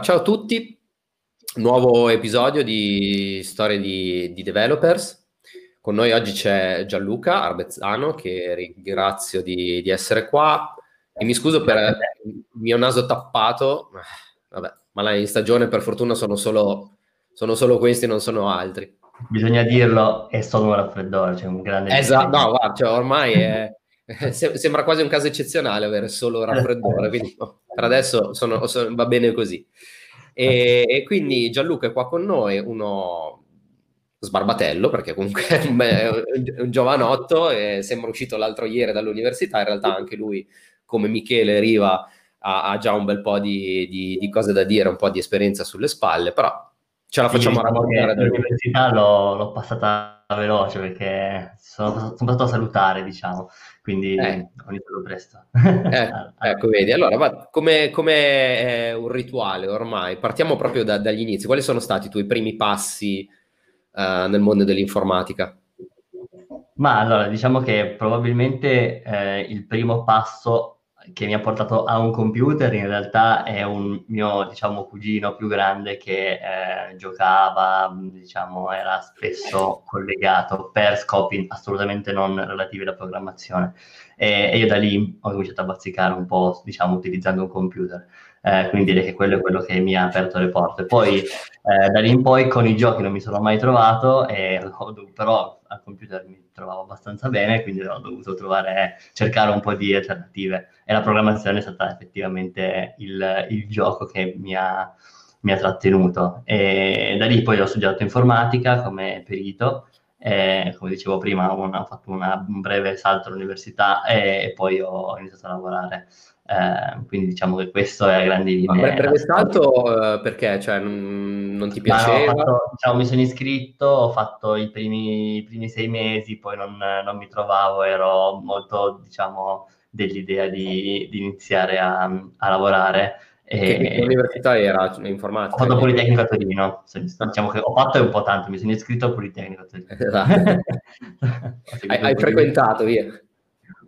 Allora, ciao a tutti, nuovo episodio di Storie di, di Developers. Con noi oggi c'è Gianluca Arbezzano, che ringrazio di, di essere qua. E mi scuso per il mio naso tappato, vabbè, ma in stagione per fortuna sono solo, sono solo questi, non sono altri. Bisogna dirlo, è solo un raffreddore, cioè un grande... Esatto, no, guarda, cioè ormai è, sembra quasi un caso eccezionale avere solo raffreddore, quindi no, per adesso sono, sono, va bene così. E, e, quindi Gianluca è qua con noi, uno sbarbatello, perché comunque è un, giovanotto, e sembra uscito l'altro ieri dall'università, in realtà anche lui, come Michele Riva, ha, ha già un bel po' di, di, di, cose da dire, un po' di esperienza sulle spalle, però ce la facciamo sì, diciamo raccontare. L'università l'ho, l'ho, passata veloce perché sono, sono passato a salutare, diciamo, quindi eh. ho iniziato presto. Eh, ecco, vedi, allora, come, come un rituale ormai, partiamo proprio da, dagli inizi. Quali sono stati i tuoi primi passi uh, nel mondo dell'informatica? Ma allora, diciamo che probabilmente eh, il primo passo che mi ha portato a un computer in realtà è un mio, diciamo, cugino più grande che eh, giocava, diciamo, era spesso collegato per scopi assolutamente non relativi alla programmazione. E, e io da lì ho cominciato a bazzicare un po', diciamo, utilizzando un computer. Eh, quindi direi che quello è quello che mi ha aperto le porte. Poi eh, da lì in poi con i giochi non mi sono mai trovato, e, però al computer mi trovavo abbastanza bene, quindi ho dovuto trovare, cercare un po' di alternative e la programmazione è stata effettivamente il, il gioco che mi ha, mi ha, trattenuto. E da lì poi ho studiato informatica come perito, e, come dicevo prima ho fatto una, un breve salto all'università e, e poi ho iniziato a lavorare eh, quindi diciamo che questo è a grandi linee. Ma breve salto eh, perché? Cioè, non, non ti piaceva? No, fatto, diciamo, mi sono iscritto, ho fatto i primi, i primi sei mesi, poi non, non, mi trovavo, ero molto, diciamo, dell'idea di, di iniziare a, a lavorare. E... Che università era? Informatica? Ho fatto Politecnico a Torino, diciamo che ho fatto un po' tanto, mi sono iscritto a Politecnico a Torino. Esatto. hai, hai frequentato, via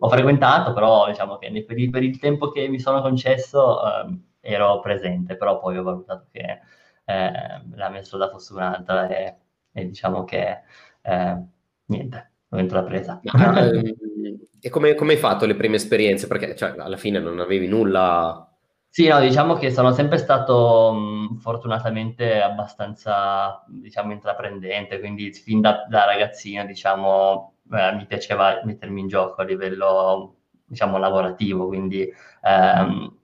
ho frequentato, però diciamo che per il, per il tempo che mi sono concesso eh, ero presente, però poi ho valutato che eh, la mia strada fosse un'altra e, e diciamo che eh, niente, ho vinto la presa. Ma, ehm, e come, come, hai fatto le prime esperienze? Perché cioè, alla fine non avevi nulla... Sì, no, diciamo che sono sempre stato mh, fortunatamente abbastanza, diciamo, intraprendente, quindi fin da, da ragazzino, diciamo, eh, mi piaceva mettermi in gioco a livello, diciamo, lavorativo, quindi ehm,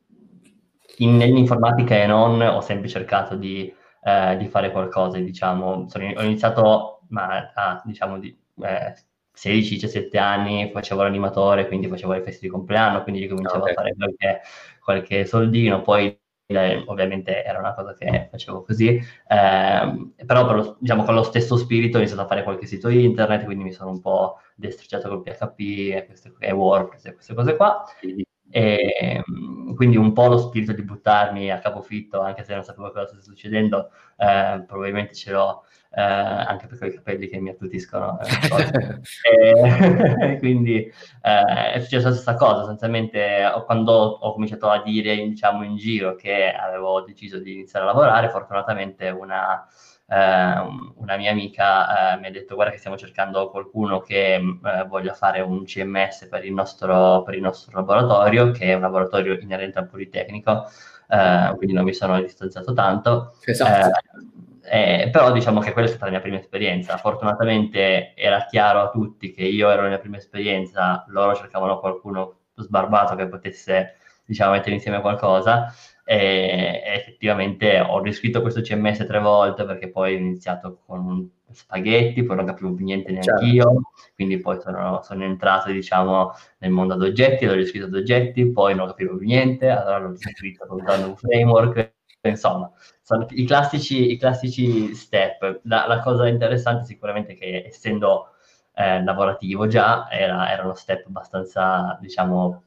in, nell'informatica e non ho sempre cercato di, eh, di fare qualcosa, diciamo, sono, ho iniziato ma, a, diciamo, di, eh, 16-17 anni, facevo l'animatore, quindi facevo le feste di compleanno, quindi cominciavo okay. a fare qualche, qualche soldino, poi eh, ovviamente era una cosa che facevo così, eh, però lo, diciamo, con lo stesso spirito ho iniziato a fare qualche sito internet, quindi mi sono un po' destricciato col PHP e, queste, e WordPress e queste cose qua. E, quindi un po' lo spirito di buttarmi a capofitto, anche se non sapevo cosa stesse succedendo, eh, probabilmente ce l'ho eh, anche perché ho i capelli che mi attutiscono. Eh, quindi eh, è successa la stessa cosa, sostanzialmente quando ho cominciato a dire diciamo, in giro che avevo deciso di iniziare a lavorare, fortunatamente una, eh, una mia amica eh, mi ha detto guarda che stiamo cercando qualcuno che eh, voglia fare un CMS per il, nostro, per il nostro laboratorio, che è un laboratorio inerente al Politecnico, quindi non mi sono distanziato tanto. Esatto eh, però diciamo che quella è stata la mia prima esperienza. Fortunatamente era chiaro a tutti che io ero la mia prima esperienza, loro cercavano qualcuno sbarbato che potesse, diciamo, mettere insieme qualcosa. E, e effettivamente ho riscritto questo CMS tre volte perché poi ho iniziato con spaghetti, poi non capivo più niente neanche certo. io, quindi poi sono, sono, entrato diciamo nel mondo ad oggetti, l'ho riscritto ad oggetti, poi non capivo più niente, allora l'ho riscritto usando un framework, insomma, sono i classici, i classici step. La, la, cosa interessante sicuramente è che essendo eh, lavorativo già era, erano step abbastanza, diciamo,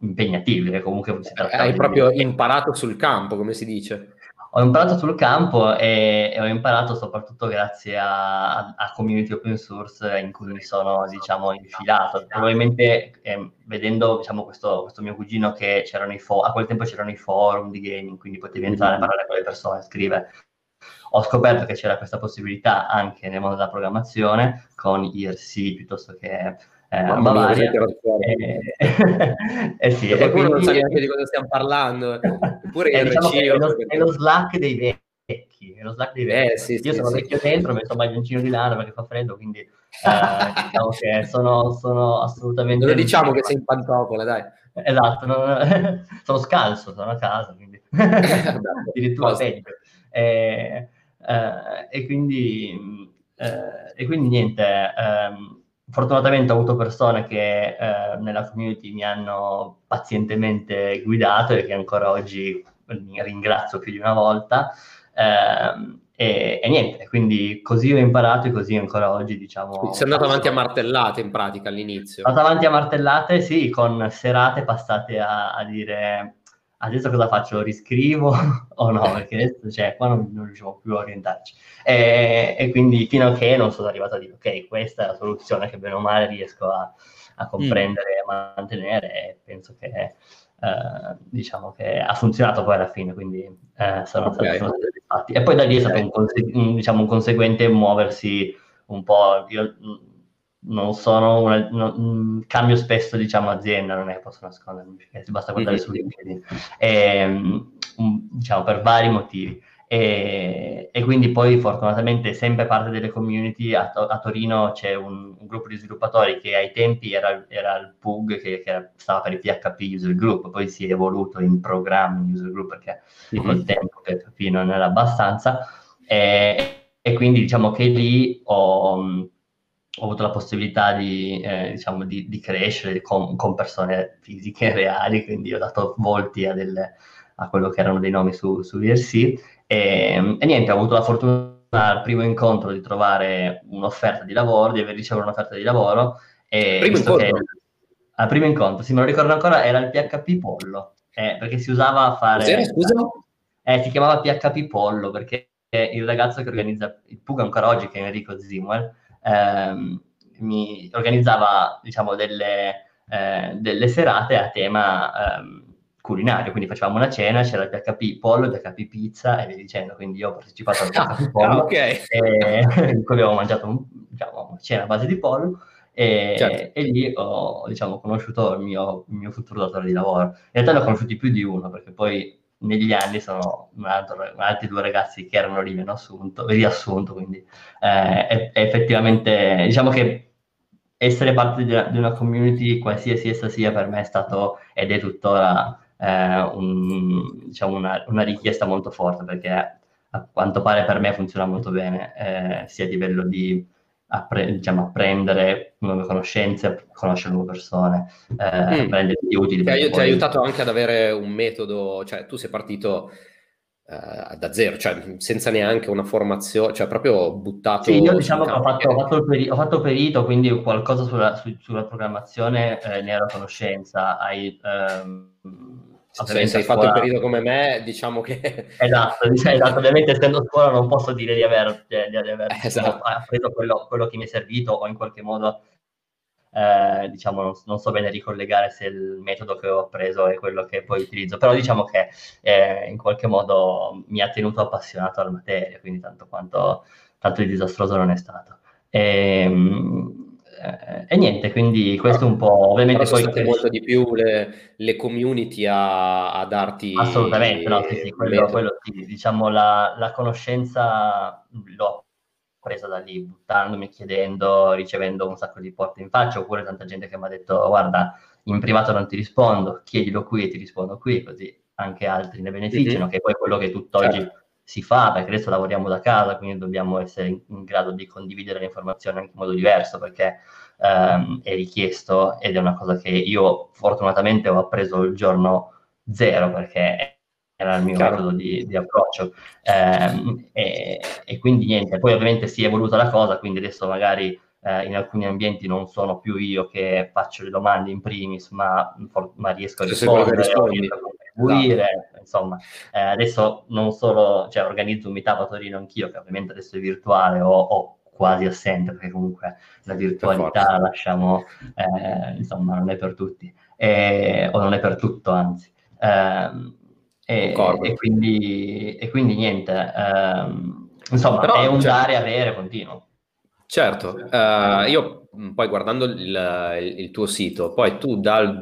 impegnativi, che comunque si tratta Hai proprio di... imparato sul campo, come si dice. Ho imparato sul campo e, e, ho imparato soprattutto grazie a, a, community open source in cui mi sono, diciamo, infilato. Probabilmente eh, vedendo, diciamo, questo, questo, mio cugino che c'erano i fo- a quel tempo c'erano i forum di gaming, quindi potevi entrare a mm-hmm. parlare con le persone, scrivere. Ho scoperto che c'era questa possibilità anche nel mondo della programmazione con IRC piuttosto che eh, Mamma Bavaria. Eh, eh sì, e quindi... non sa neanche di cosa stiamo parlaando. Eppure eh, diciamo è, lo, è, lo, Slack dei vecchi. È lo Slack dei vecchi. Eh, sì, Io sì, sono sì. vecchio dentro, sono maglioncino di lana perché fa freddo, quindi eh, diciamo che sono, sono assolutamente... Non lo diciamo che sei in pantofole, dai. Esatto, non... sono scalzo, sono a casa, quindi addirittura peggio. E, eh, e, quindi, eh, e quindi niente... Ehm, fortunatamente ho avuto persone che eh, nella community mi hanno pazientemente guidato e che ancora oggi ringrazio più di una volta. Eh, e, e, niente, quindi così ho imparato e così ancora oggi, diciamo... Sei andato avanti a martellate in pratica all'inizio. Sono andato avanti a martellate, sì, con serate passate a, a dire adesso cosa faccio? Riscrivo o no? Perché adesso cioè, qua non, non riusciamo più a orientarci. E, e, quindi fino a che non sono arrivato a dire ok, questa è la soluzione che bene o male riesco a, a comprendere e mm. a mantenere e penso che eh, diciamo che ha funzionato poi alla fine, quindi eh, sono, okay. sono soddisfatti. E poi da lì è stato un, conse- un, diciamo, un conseguente muoversi un po'. Io, non sono una, non, cambio spesso diciamo azienda non è che posso nascondermi basta guardare mm-hmm. su LinkedIn e, um, diciamo per vari motivi e, e, quindi poi fortunatamente sempre parte delle community a, a Torino c'è un, un, gruppo di sviluppatori che ai tempi era, era il PUG che, che, stava per il PHP User Group poi si è evoluto in Programming User Group perché mm-hmm. col tempo PHP non era abbastanza e, e quindi diciamo che lì ho ho avuto la possibilità di, eh, diciamo, di, di crescere con, con, persone fisiche reali, quindi ho dato volti a, delle, a quello che erano dei nomi su, su VRC e, e, niente, ho avuto la fortuna al primo incontro di trovare un'offerta di lavoro, di aver ricevuto un'offerta di lavoro e primo incontro? Che, al primo incontro, sì, me lo ricordo ancora, era il PHP Pollo, eh, perché si usava a fare... Cos'era, scusa? Eh, si chiamava PHP Pollo, perché il ragazzo che organizza il PUG ancora oggi, che è Enrico Zimuel, ehm, mi organizzava diciamo, delle, eh, delle, serate a tema ehm, culinario, quindi facevamo una cena, c'era il PHP pollo, il PHP pizza e via dicendo, quindi io ho partecipato al PHP pollo, ah, okay. e, in cui abbiamo mangiato un, diciamo, una cena a base di pollo e, certo. e lì ho diciamo, conosciuto il mio, il mio, futuro datore di lavoro. In realtà ne ho conosciuti più di uno, perché poi negli anni sono altro, altri due ragazzi che erano lì riassunto, riassunto quindi eh, effettivamente diciamo che essere parte di una, di una, community, qualsiasi essa sia, per me è stato ed è tuttora eh, un, diciamo una, una, richiesta molto forte perché a quanto pare per me funziona molto bene, eh, sia a livello di appre- diciamo, apprendere nuove conoscenze, conoscere nuove persone, eh, mm. renderti utili. Ti, ha, ti ha aiutato anche ad avere un metodo, cioè tu sei partito uh, da zero, cioè senza neanche una formazione, cioè proprio buttato. Sì, io diciamo che ho fatto, ho, fatto peri- ho fatto, perito, quindi qualcosa sulla, su, sulla programmazione eh, ne ero conoscenza. Hai, um, se, se hai fatto il periodo come me, diciamo che... Esatto, esatto, ovviamente essendo scuola non posso dire di aver, di, di aver esatto. preso quello, quello, che mi è servito o in qualche modo, eh, diciamo, non, non, so bene ricollegare se il metodo che ho preso è quello che poi utilizzo, però diciamo che eh, in qualche modo mi ha tenuto appassionato alla materia, quindi tanto quanto tanto di disastroso non è stato. E, ehm, eh, e niente, quindi questo è un po'... Ovviamente poi... Sono molto di più le, le community a, a, darti... Assolutamente, no, sì, sì, quello, quello sì, diciamo la, la conoscenza l'ho presa da lì, buttandomi, chiedendo, ricevendo un sacco di porte in faccia, oppure tanta gente che mi ha detto guarda, in privato non ti rispondo, chiedilo qui e ti rispondo qui, così anche altri ne beneficiano, mm-hmm. che è poi quello che tutt'oggi certo si fa, perché adesso lavoriamo da casa, quindi dobbiamo essere in, in grado di condividere le informazioni anche in modo diverso, perché ehm, è richiesto ed è una cosa che io fortunatamente ho appreso il giorno zero, perché era il mio Chiaro. metodo di, di approccio. Eh, e, e, quindi niente, poi ovviamente si è evoluta la cosa, quindi adesso magari eh, in alcuni ambienti non sono più io che faccio le domande in primis, ma, ma riesco a rispondere distribuire, esatto. insomma, eh, adesso non solo, cioè organizzo un meetup a Torino anch'io, che ovviamente adesso è virtuale o, o quasi assente, perché comunque la virtualità la lasciamo, eh, insomma, non è per tutti, e, o non è per tutto, anzi. Eh, e, e, quindi, e, quindi, niente, ehm, insomma, Però, è un cioè, dare avere continuo. Certo, uh, io poi guardando il, il, il, tuo sito, poi tu dal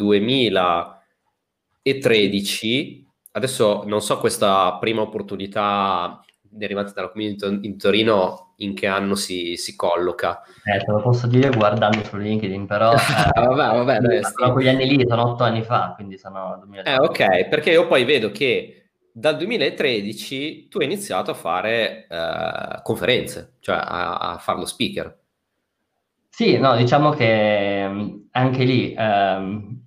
2013, adesso non so questa prima opportunità derivante dalla community in Torino in che anno si, si colloca. Eh, te lo posso dire guardando su LinkedIn, però... Eh, vabbè, vabbè, dai, sono quegli anni lì, sono otto anni fa, quindi sono... 2013. Eh, ok, perché io poi vedo che dal 2013 tu hai iniziato a fare eh, conferenze, cioè a, a fare lo speaker. Sì, no, diciamo che mm, anche lì ehm,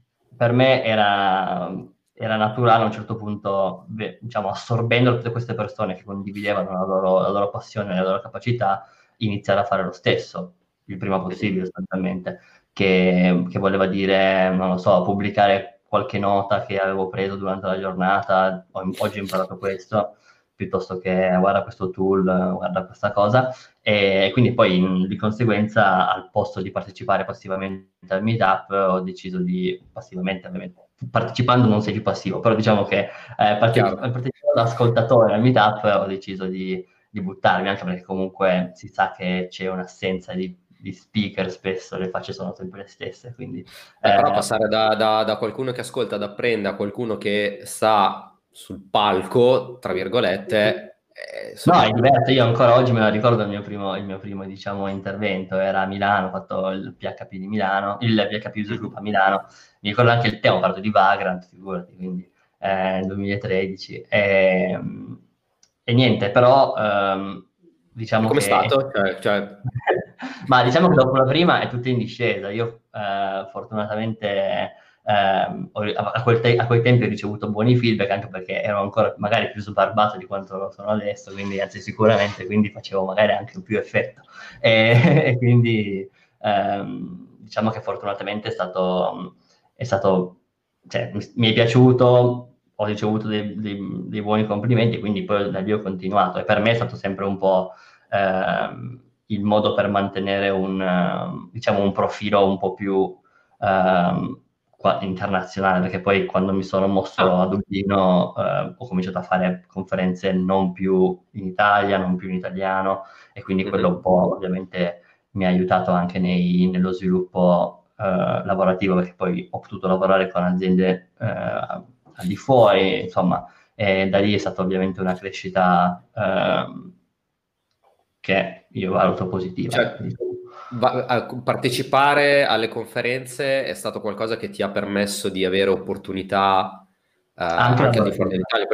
per me era, era, naturale a un certo punto, diciamo, assorbendo tutte queste persone che condividevano la loro, la loro passione e la loro capacità, iniziare a fare lo stesso, il prima possibile sostanzialmente, che, che voleva dire, non lo so, pubblicare qualche nota che avevo preso durante la giornata, oggi ho imparato questo, piuttosto che guarda questo tool, guarda questa cosa, e quindi poi di conseguenza al posto di partecipare passivamente al meetup ho deciso di, passivamente ovviamente, partecipando non sei più passivo, però diciamo che eh, partecip- partecipando da ascoltatore al meetup ho deciso di, di buttarmi, anche perché comunque si sa che c'è un'assenza di di speaker spesso le facce sono sempre le stesse. Quindi, eh, però passare da, da, da, qualcuno che ascolta ad apprende a qualcuno che sta sul palco, tra virgolette... Eh, no, è diverso. Io ancora oggi me la ricordo il mio primo, il mio primo diciamo, intervento. Era a Milano, ho fatto il PHP di Milano, il PHP User Group a Milano. Mi ricordo anche il tema, ho parlato di Vagrant, figurati, quindi eh, nel 2013. E, ehm, e niente, però... Um, diciamo Come che... è stato? Cioè, cioè... Ma diciamo che dopo la prima è tutto in discesa. Io eh, fortunatamente eh, a, quel te- a, quei tempi ho ricevuto buoni feedback anche perché ero ancora magari più sbarbato di quanto lo sono adesso, quindi anzi sicuramente quindi facevo magari anche più effetto. E, e quindi ehm, diciamo che fortunatamente è stato, è stato cioè, mi è piaciuto, ho ricevuto dei, dei, dei, buoni complimenti, quindi poi da lì ho continuato. E per me è stato sempre un po' eh, il modo per mantenere un, diciamo, un profilo un po' più uh, internazionale, perché poi quando mi sono mosso a Dublino uh, ho cominciato a fare conferenze non più in Italia, non più in italiano, e quindi quello un po' ovviamente mi ha aiutato anche nei, nello sviluppo lavorativo, perché poi ho potuto lavorare con aziende al di fuori, insomma, e da lì è stata ovviamente una crescita eh, che io valuto positiva. Cioè, va, partecipare alle conferenze è stato qualcosa che ti ha permesso di avere opportunità eh, anche, anche di fuori dall'Italia?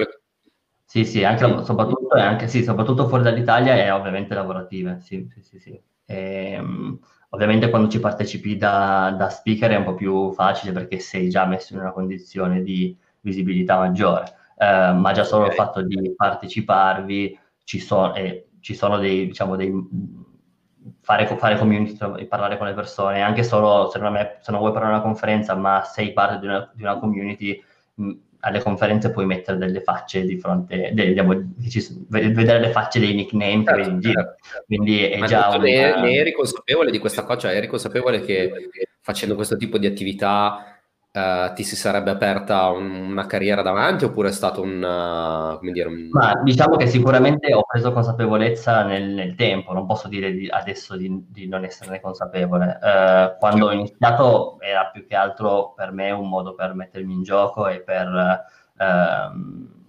Sì, sì, anche, sì. Soprattutto, anche, sì, soprattutto fuori dall'Italia e ovviamente lavorative, sì, sì, sì. sì. E, um, ovviamente quando ci partecipi da, da, speaker è un po' più facile perché sei già messo in una condizione di visibilità maggiore, uh, ma già solo okay. il fatto di parteciparvi ci sono, eh, ci sono dei, diciamo, dei fare, fare community, parlare con le persone, anche solo se non, è, se non vuoi parlare a una conferenza, ma sei parte di una, di una community, mh, alle conferenze puoi mettere delle facce di fronte, delle, diciamo, vedere le facce dei nickname certo, che vedi in giro. Certo. Quindi è ma già un... Ne, ne eri consapevole di questa cosa? Cioè eri consapevole che facendo questo tipo di attività Uh, ti si sarebbe aperta un, una carriera davanti oppure è stato un, uh, come dire, un... Ma diciamo che sicuramente ho preso consapevolezza nel, nel tempo, non posso dire di, adesso di, di, non esserne consapevole. Uh, quando ho iniziato era più che altro per me un modo per mettermi in gioco e per, ehm,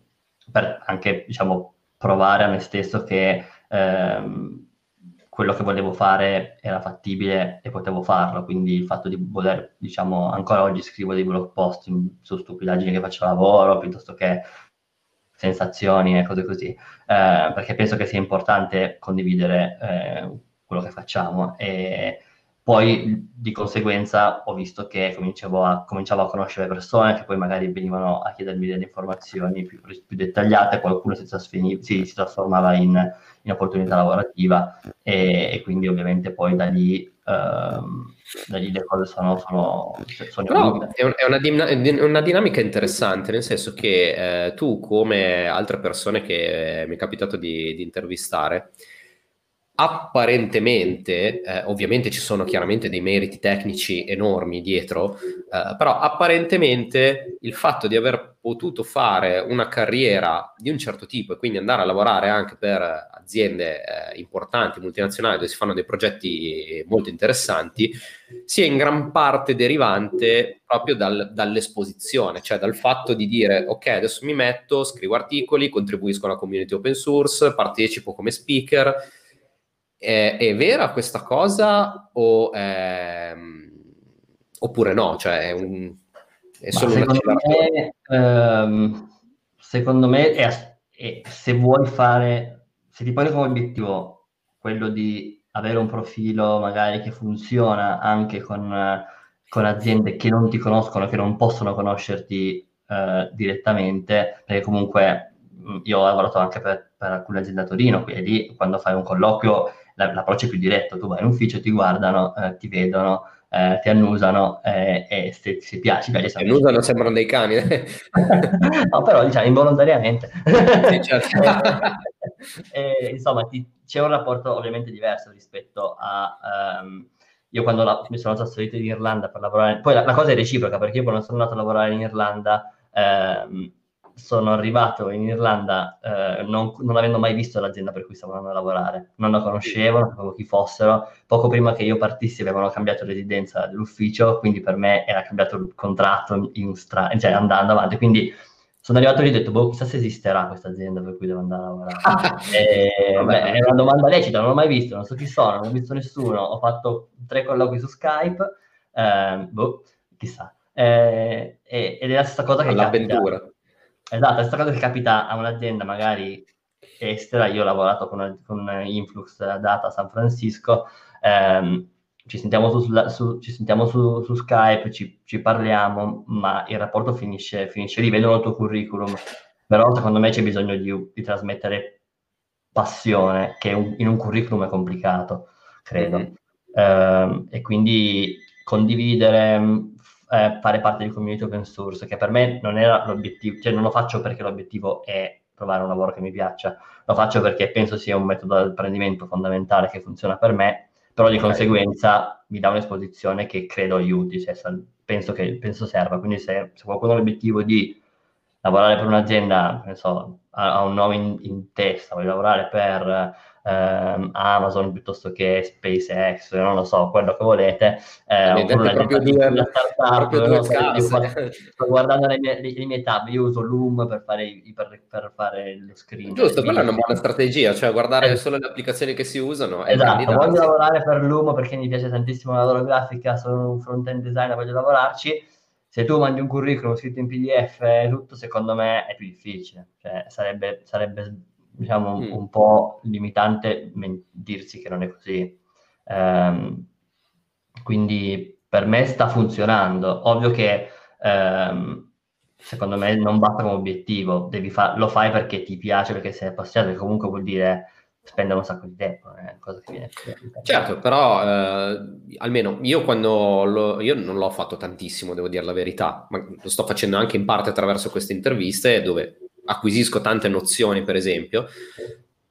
per anche diciamo, provare a me stesso che ehm, quello che volevo fare era fattibile e potevo farlo, quindi il fatto di voler, diciamo, ancora oggi scrivo dei blog post in, su stupidaggini che faccio lavoro, piuttosto che sensazioni e cose così, eh, perché penso che sia importante condividere eh, quello che facciamo. E poi di conseguenza ho visto che cominciavo a, cominciavo a conoscere persone che poi magari venivano a chiedermi delle informazioni più, più dettagliate, qualcuno si, trasfini, si, si trasformava in, in, opportunità lavorativa e, e, quindi ovviamente poi da lì ehm, le cose sono, sono, sono Però è, un, è, una din- una, dinamica interessante, nel senso che eh, tu, come altre persone che mi è capitato di, di intervistare, apparentemente, eh, ovviamente ci sono chiaramente dei meriti tecnici enormi dietro, eh, però apparentemente il fatto di aver potuto fare una carriera di un certo tipo e quindi andare a lavorare anche per aziende eh, importanti, multinazionali, dove si fanno dei progetti molto interessanti, sia in gran parte derivante proprio dal, dall'esposizione, cioè dal fatto di dire ok, adesso mi metto, scrivo articoli, contribuisco alla community open source, partecipo come speaker è, è vera questa cosa o è, oppure no? Cioè è, un, è solo una me, ehm, secondo me se vuoi fare, se ti poni come obiettivo quello di avere un profilo magari che funziona anche con, con aziende che non ti conoscono, che non possono conoscerti eh, direttamente, perché comunque io ho lavorato anche per, per alcune aziende a Torino, quindi quando fai un colloquio l'approccio è più diretto, tu vai in ufficio, ti guardano, eh, ti vedono, eh, ti annusano eh, e se, se piaci... Ti annusano sembrano dei cani. no, però diciamo involontariamente. Sì, certo. e, insomma, ti, c'è un rapporto ovviamente diverso rispetto a... Um, io quando la, mi sono trasferito in Irlanda per lavorare... Poi la, la, cosa è reciproca, perché io quando sono andato a lavorare in Irlanda... Um, sono arrivato in Irlanda eh, non, non, avendo mai visto l'azienda per cui stavo andando a lavorare, non la conoscevo, non sapevo chi fossero, poco prima che io partissi avevano cambiato residenza dell'ufficio, quindi per me era cambiato il contratto in stra- cioè andando avanti, quindi sono arrivato lì e ho detto, boh, chissà se esisterà questa azienda per cui devo andare a lavorare. e, beh, è una domanda lecita, non l'ho mai visto, non so chi sono, non ho visto nessuno, ho fatto tre colloqui su Skype, eh, boh, chissà. Eh, ed è la stessa cosa che L'avventura. Capita Esatto, questa cosa che capita a un'azienda magari estera, io ho lavorato con, con Influx Data San Francisco, ehm, ci sentiamo, su, su, ci sentiamo su, su Skype, ci, ci, parliamo, ma il rapporto finisce, finisce lì, vedono il tuo curriculum, però secondo me c'è bisogno di, di trasmettere passione, che un, in un curriculum è complicato, credo. Mm-hmm. Eh, e quindi condividere, eh, fare parte di community open source, che per me non era l'obiettivo, cioè non lo faccio perché l'obiettivo è trovare un lavoro che mi piaccia, lo faccio perché penso sia un metodo di apprendimento fondamentale che funziona per me, però di okay. conseguenza mi dà un'esposizione che credo aiuti, cioè, penso, che, penso serva, quindi se, se qualcuno ha l'obiettivo di lavorare per un'azienda, so, ha, ha, un nome in, in testa, vuole lavorare per ehm, Amazon piuttosto che SpaceX, non lo so, quello che volete. Eh, proprio due, startup, proprio no, sto, sto guardando le mie, le, le mie, tab, io uso Loom per fare, per, per fare lo screen. Giusto, quella è una buona strategia, cioè guardare eh. solo le applicazioni che si usano. Esatto, voglio lavorare per Loom perché mi piace tantissimo la loro grafica, sono un front-end designer, voglio lavorarci se tu mandi un curriculum scritto in PDF e tutto, secondo me è più difficile. Cioè, sarebbe, sarebbe diciamo, mm. un po' limitante dirsi che non è così. Um, quindi per me sta funzionando. Ovvio che um, secondo me non basta come obiettivo, fa- lo fai perché ti piace, perché sei appassionato, che comunque vuol dire spendere un sacco di tempo, che viene Certo, però eh, almeno io quando lo, io non l'ho fatto tantissimo, devo dire la verità, ma lo sto facendo anche in parte attraverso queste interviste dove acquisisco tante nozioni, per esempio,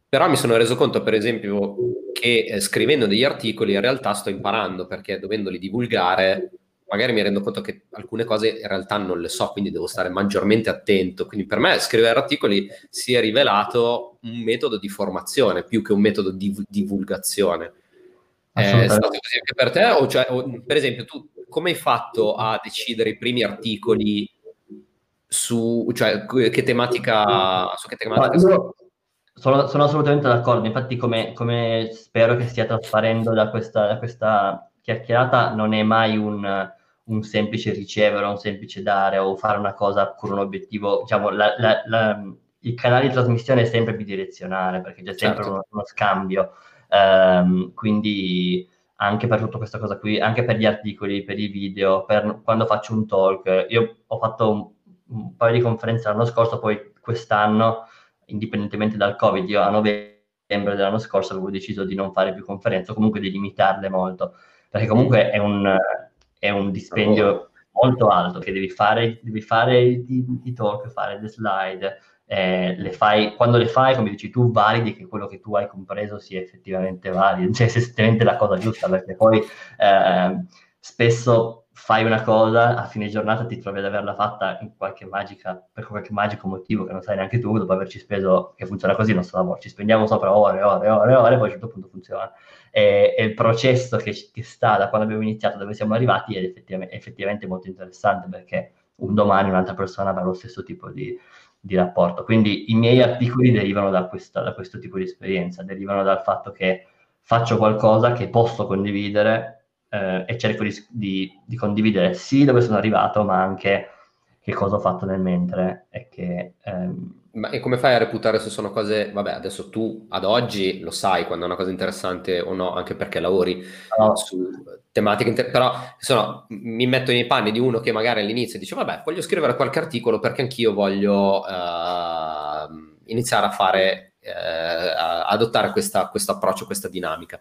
però mi sono reso conto, per esempio, che eh, scrivendo degli articoli in realtà sto imparando perché dovendoli divulgare, magari mi rendo conto che alcune cose in realtà non le so, quindi devo stare maggiormente attento. Quindi per me scrivere articoli si è rivelato un metodo di formazione più che un metodo di divulgazione. È stato così anche per te? O cioè, o, per esempio, tu come hai fatto a decidere i primi articoli su, cioè, che tematica, su che tematica no, sono, sono, assolutamente d'accordo, infatti come, come, spero che stia trasparendo da questa, da questa chiacchierata, non è mai un, un, semplice ricevere, un semplice dare o fare una cosa con un obiettivo, diciamo, la, la, la, il canale di trasmissione è sempre bidirezionale perché c'è sempre certo. uno, uno, scambio, um, quindi anche per tutta questa cosa qui, anche per gli articoli, per i video, per quando faccio un talk, io ho fatto un un paio di conferenze l'anno scorso, poi quest'anno, indipendentemente dal Covid, io a novembre dell'anno scorso avevo deciso di non fare più conferenze o comunque di limitarle molto. perché comunque è un, è un dispendio molto alto che devi fare, devi fare i, talk, fare le slide, eh, le fai, quando le fai, come dici tu, validi che quello che tu hai compreso sia effettivamente valido, cioè sia effettivamente la cosa giusta, perché poi eh, spesso fai una cosa, a fine giornata ti trovi ad averla fatta in qualche magica, per qualche magico motivo che non sai neanche tu, dopo averci speso, che funziona così nostro lavoro, ci spendiamo sopra ore, ore, ore, ore, poi a un certo punto funziona. E, e il processo che, che, sta da quando abbiamo iniziato, dove siamo arrivati, è effettivamente, effettivamente molto interessante, perché un domani un'altra persona avrà lo stesso tipo di, di rapporto. Quindi i miei articoli derivano da, questa, da questo tipo di esperienza, derivano dal fatto che faccio qualcosa che posso condividere eh, e cerco di, di, di, condividere sì dove sono arrivato, ma anche che cosa ho fatto nel mentre e che... Ehm... Ma e come fai a reputare se sono cose... Vabbè, adesso tu ad oggi lo sai quando è una cosa interessante o no, anche perché lavori no. su tematiche... Inter... Però insomma, mi metto nei panni di uno che magari all'inizio dice vabbè, voglio scrivere qualche articolo perché anch'io voglio uh, iniziare a fare... Uh, a adottare questo approccio, questa dinamica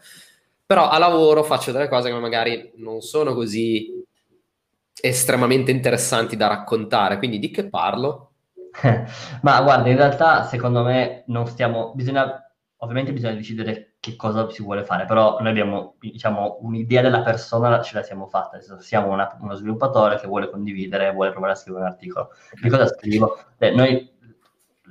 però a lavoro faccio delle cose che magari non sono così estremamente interessanti da raccontare, quindi di che parlo? Ma guarda, in realtà secondo me non stiamo, bisogna, ovviamente bisogna decidere che cosa si vuole fare, però noi abbiamo, diciamo, un'idea della persona, ce la siamo fatta, siamo una, uno sviluppatore che vuole condividere, vuole provare a scrivere un articolo. Di cosa scrivo? Eh, noi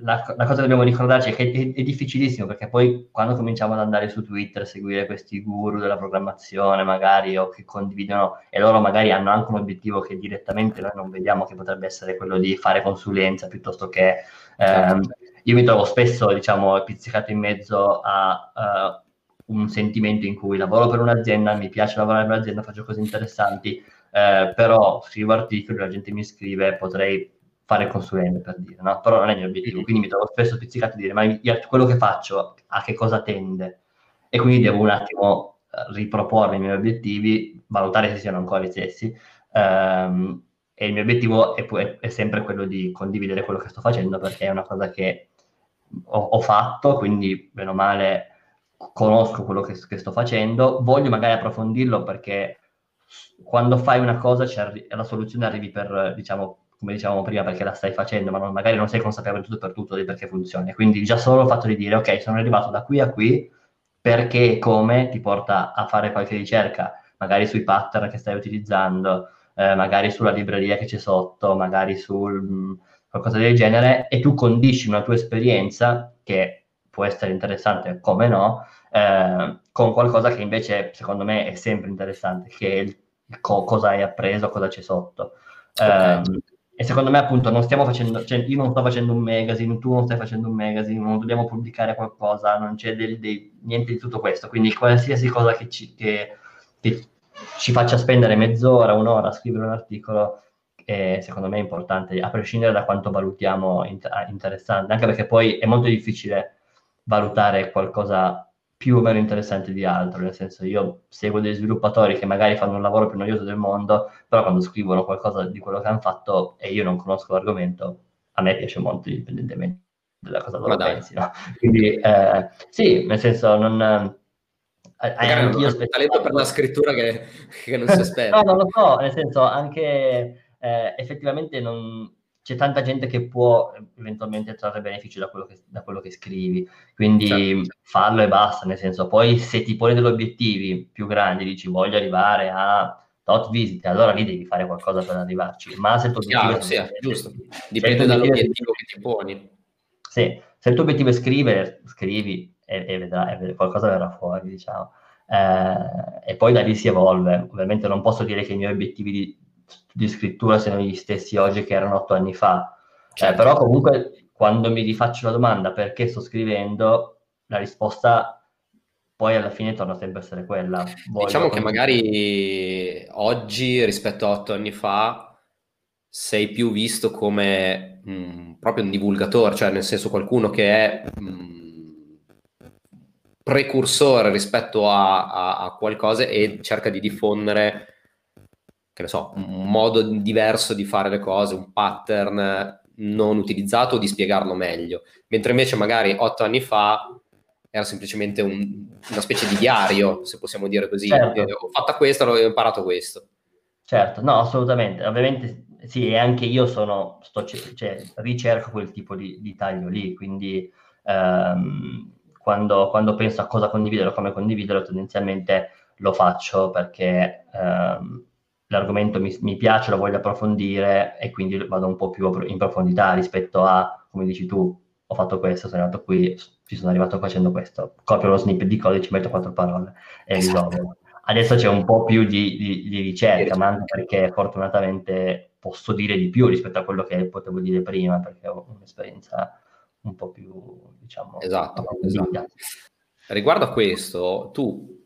la, la, cosa che dobbiamo ricordarci è che è, è, difficilissimo perché poi quando cominciamo ad andare su Twitter a seguire questi guru della programmazione magari o che condividono e loro magari hanno anche un obiettivo che direttamente noi non vediamo che potrebbe essere quello di fare consulenza piuttosto che ehm, certo. io mi trovo spesso diciamo pizzicato in mezzo a uh, un sentimento in cui lavoro per un'azienda, mi piace lavorare per un'azienda, faccio cose interessanti, eh, però scrivo articoli, la gente mi scrive, potrei fare consulente per dire, no? però non è il mio obiettivo, quindi mi trovo spesso pizzicato a dire ma io, quello che faccio a che cosa tende e quindi devo un attimo eh, riproporre i miei obiettivi, valutare se siano ancora gli stessi um, e il mio obiettivo è, è, è, sempre quello di condividere quello che sto facendo perché è una cosa che ho, ho fatto, quindi bene o male conosco quello che, che, sto facendo, voglio magari approfondirlo perché quando fai una cosa la soluzione arrivi per, diciamo, come dicevamo prima, perché la stai facendo, ma non, magari non sei consapevole tutto per tutto di perché funzioni. Quindi già solo il fatto di dire, ok, sono arrivato da qui a qui, perché e come ti porta a fare qualche ricerca, magari sui pattern che stai utilizzando, eh, magari sulla libreria che c'è sotto, magari su mm, qualcosa del genere, e tu condisci una tua esperienza, che può essere interessante come no, eh, con qualcosa che invece secondo me è sempre interessante, che è il, co- cosa hai appreso, cosa c'è sotto. Okay. Um, e secondo me, appunto, non stiamo facendo, cioè io non sto facendo un magazine, tu non stai facendo un magazine, non dobbiamo pubblicare qualcosa, non c'è del, del, niente di tutto questo. Quindi qualsiasi cosa che ci, che, che ci faccia spendere mezz'ora, un'ora a scrivere un articolo, è, secondo me è importante, a prescindere da quanto valutiamo inter- interessante, anche perché poi è molto difficile valutare qualcosa più o meno interessante di altro, nel senso io seguo degli sviluppatori che magari fanno un lavoro più noioso del mondo, però quando scrivono qualcosa di quello che hanno fatto e io non conosco l'argomento, a me piace molto indipendentemente dalla cosa loro pensi, no? Quindi eh, sì, nel senso non... Eh, anche io un talento per la scrittura che, che non si aspetta. no, non lo so, nel senso anche eh, effettivamente non c'è tanta gente che può eventualmente trarre beneficio da quello che, da quello che scrivi, quindi certo. fallo e basta, nel senso, poi se ti poni degli obiettivi più grandi, dici voglio arrivare a tot visite, allora lì devi fare qualcosa per arrivarci, ma se il tuo obiettivo sì, è, giusto, dipende dall'obiettivo che ti poni. Sì, se il tuo obiettivo è scrivere, scrivi e, e vedrai, qualcosa verrà fuori, diciamo. Eh, e poi da lì si evolve. Ovviamente non posso dire che i miei obiettivi di, di scrittura siano gli stessi oggi che erano otto anni fa. Cioè, però comunque quando mi rifaccio la domanda perché sto scrivendo, la risposta poi alla fine torna sempre a essere quella. Voglio diciamo che magari oggi rispetto a otto anni fa sei più visto come mh, mm, proprio un divulgatore, cioè nel senso qualcuno che è mh, mm, precursore rispetto a, a, a qualcosa e cerca di diffondere che ne so, un modo diverso di fare le cose, un pattern non utilizzato o di spiegarlo meglio. Mentre invece magari otto anni fa era semplicemente un, una specie di diario, se possiamo dire così. Certo. Ho fatto questo, ho imparato questo. Certo, no, assolutamente. Ovviamente sì, e anche io sono, sto, cioè, ricerco quel tipo di, di taglio lì, quindi ehm, quando, quando, penso a cosa condividere o come condividere, tendenzialmente lo faccio perché ehm, l'argomento mi, mi, piace, lo voglio approfondire e quindi vado un po' più in profondità rispetto a, come dici tu, ho fatto questo, sono arrivato qui, ci sono arrivato facendo questo, copio lo snippet di codice, metto quattro parole e esatto. risolvo. Adesso c'è un po' più di, di, di ricerca, ma anche perché fortunatamente posso dire di più rispetto a quello che potevo dire prima, perché ho un'esperienza un po' più, diciamo... Esatto, esatto. Riguardo a questo, tu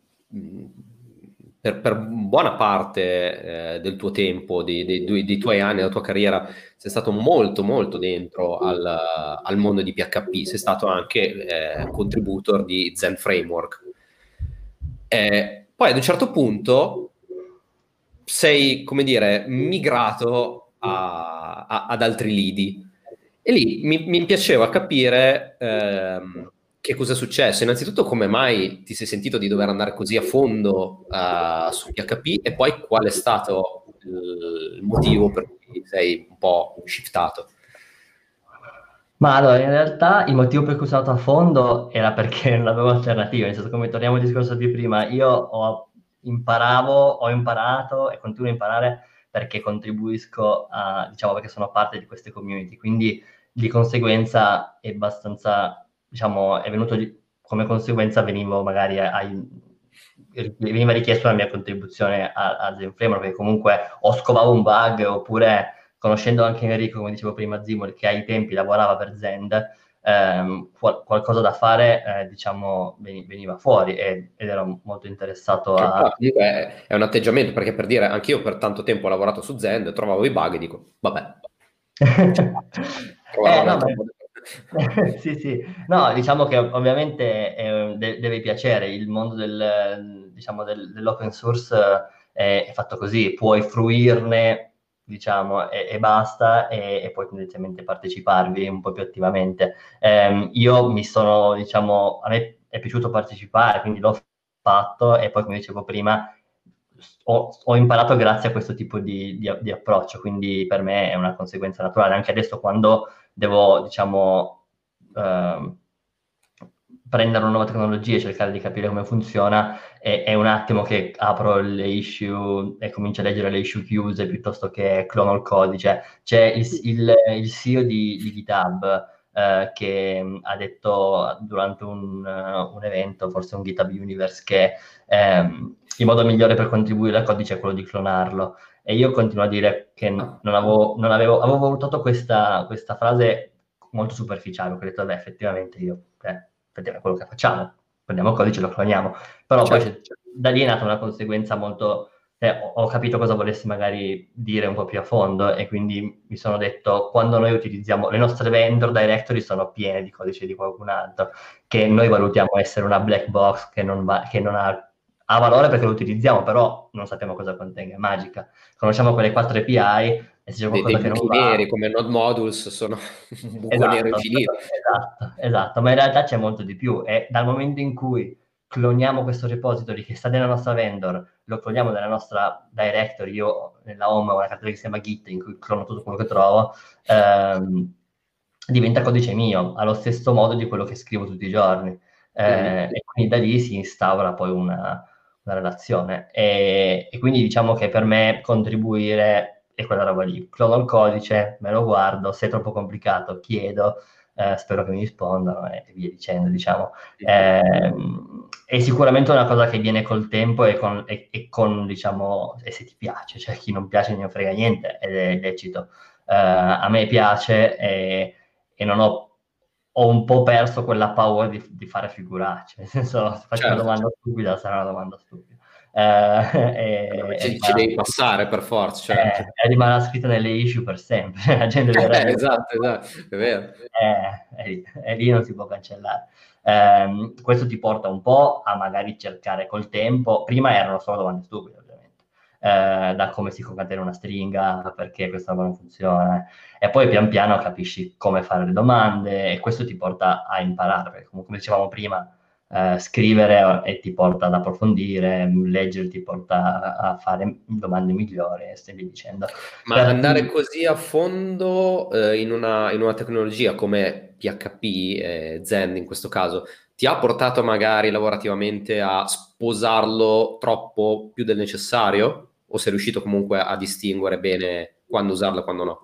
per, per, buona parte eh, del tuo tempo, dei, dei, dei, tuoi anni, della tua carriera, sei stato molto, molto dentro al, al mondo di PHP, sei stato anche eh, contributor di Zen Framework. Eh, poi ad un certo punto sei, come dire, migrato a, a, ad altri lidi. E lì mi, mi piaceva capire ehm, che cosa è successo? Innanzitutto, come mai ti sei sentito di dover andare così a fondo uh, su PHP e poi qual è stato il motivo per cui sei un po' shiftato? Ma allora, in realtà il motivo per cui sono andato a fondo era perché non avevo alternativa, nel senso come torniamo al discorso di prima, io ho imparavo, ho imparato e continuo a imparare perché contribuisco a, diciamo, perché sono parte di queste community, quindi di conseguenza è abbastanza diciamo, è venuto come conseguenza venivo magari ai, veniva richiesto la mia contribuzione a, a Zenframe, perché comunque o scovavo un bug oppure conoscendo anche Enrico, come dicevo prima, Zimol, che ai tempi lavorava per Zend, ehm, qual- qualcosa da fare, eh, diciamo, veniva fuori e- ed ero molto interessato a... Comunque è un atteggiamento, perché per dire, anch'io per tanto tempo ho lavorato su Zend, trovavo i bug e dico, vabbè. eh, no, sì, sì. No, diciamo che ovviamente eh, de- deve piacere, il mondo del, diciamo, del, dell'open source è, è, fatto così, puoi fruirne, diciamo, e, e basta, e, e, poi tendenzialmente parteciparvi un po' più attivamente. Eh, io mi sono, diciamo, a me è piaciuto partecipare, quindi l'ho fatto, e poi, come dicevo prima, ho, ho, imparato grazie a questo tipo di, di, di, approccio, quindi per me è una conseguenza naturale. Anche adesso quando devo, diciamo, eh, prendere una nuova tecnologia e cercare di capire come funziona, è, è, un attimo che apro le issue e comincio a leggere le issue chiuse piuttosto che clono il codice. C'è il, il, il CEO di, di GitHub eh, che ha detto durante un, uh, un, evento, forse un GitHub Universe, che ehm, il modo migliore per contribuire al codice è quello di clonarlo. E io continuo a dire che non avevo, non avevo, avevo valutato questa, questa, frase molto superficiale, ho detto, beh, effettivamente io, eh, è quello che facciamo, prendiamo il codice e lo cloniamo. Però certo. poi da lì è nata una conseguenza molto... Eh, ho, ho capito cosa volessi magari dire un po' più a fondo e quindi mi sono detto, quando noi utilizziamo, le nostre vendor directory sono piene di codice di qualcun altro, che noi valutiamo essere una black box che non, va, che non ha ha valore perché lo utilizziamo, però non sappiamo cosa contenga, è magica. Conosciamo quelle quattro API e se c'è qualcosa dei, che non va... neri come node modules sono un buco esatto, nero infinito. Esatto, esatto, ma in realtà c'è molto di più e dal momento in cui cloniamo questo repository che sta nella nostra vendor, lo cloniamo nella nostra directory, io nella home ho una cartella che si chiama git in cui clono tutto quello che trovo, ehm, diventa codice mio, allo stesso modo di quello che scrivo tutti i giorni. Eh, mm. E quindi da lì si instaura poi una, una relazione. E, e, quindi diciamo che per me contribuire è quella roba lì. Clono il codice, me lo guardo, se è troppo complicato chiedo, eh, spero che mi rispondano e, via dicendo, diciamo. Eh, è sicuramente una cosa che viene col tempo e con, e, e con, diciamo, e se ti piace, cioè chi non piace non frega niente ed è lecito. Uh, a me piace e, e non ho ho un po' perso quella paura di, di fare figuracce, nel senso, se faccio certo. una domanda stupida, sarà una domanda stupida. Eh, e, ci, ci devi passare per forza. Cioè. Eh, rimarrà scritta nelle issue per sempre. La gente eh, esatto, esatto, è vero. Eh, è, lì, è lì non si può cancellare. Eh, questo ti porta un po' a magari cercare col tempo. Prima erano solo domande stupide, eh, da come si concatena una stringa, perché questa non funziona. E poi pian piano capisci come fare le domande e questo ti porta a imparare, perché come dicevamo prima, eh, scrivere e ti porta ad approfondire, leggere ti porta a fare domande migliori e stai dicendo. Ma per... andare così a fondo eh, in, una, in, una, tecnologia come PHP, eh, Zen in questo caso, ti ha portato magari lavorativamente a sposarlo troppo più del necessario? O sei riuscito comunque a distinguere bene quando usarlo e quando no?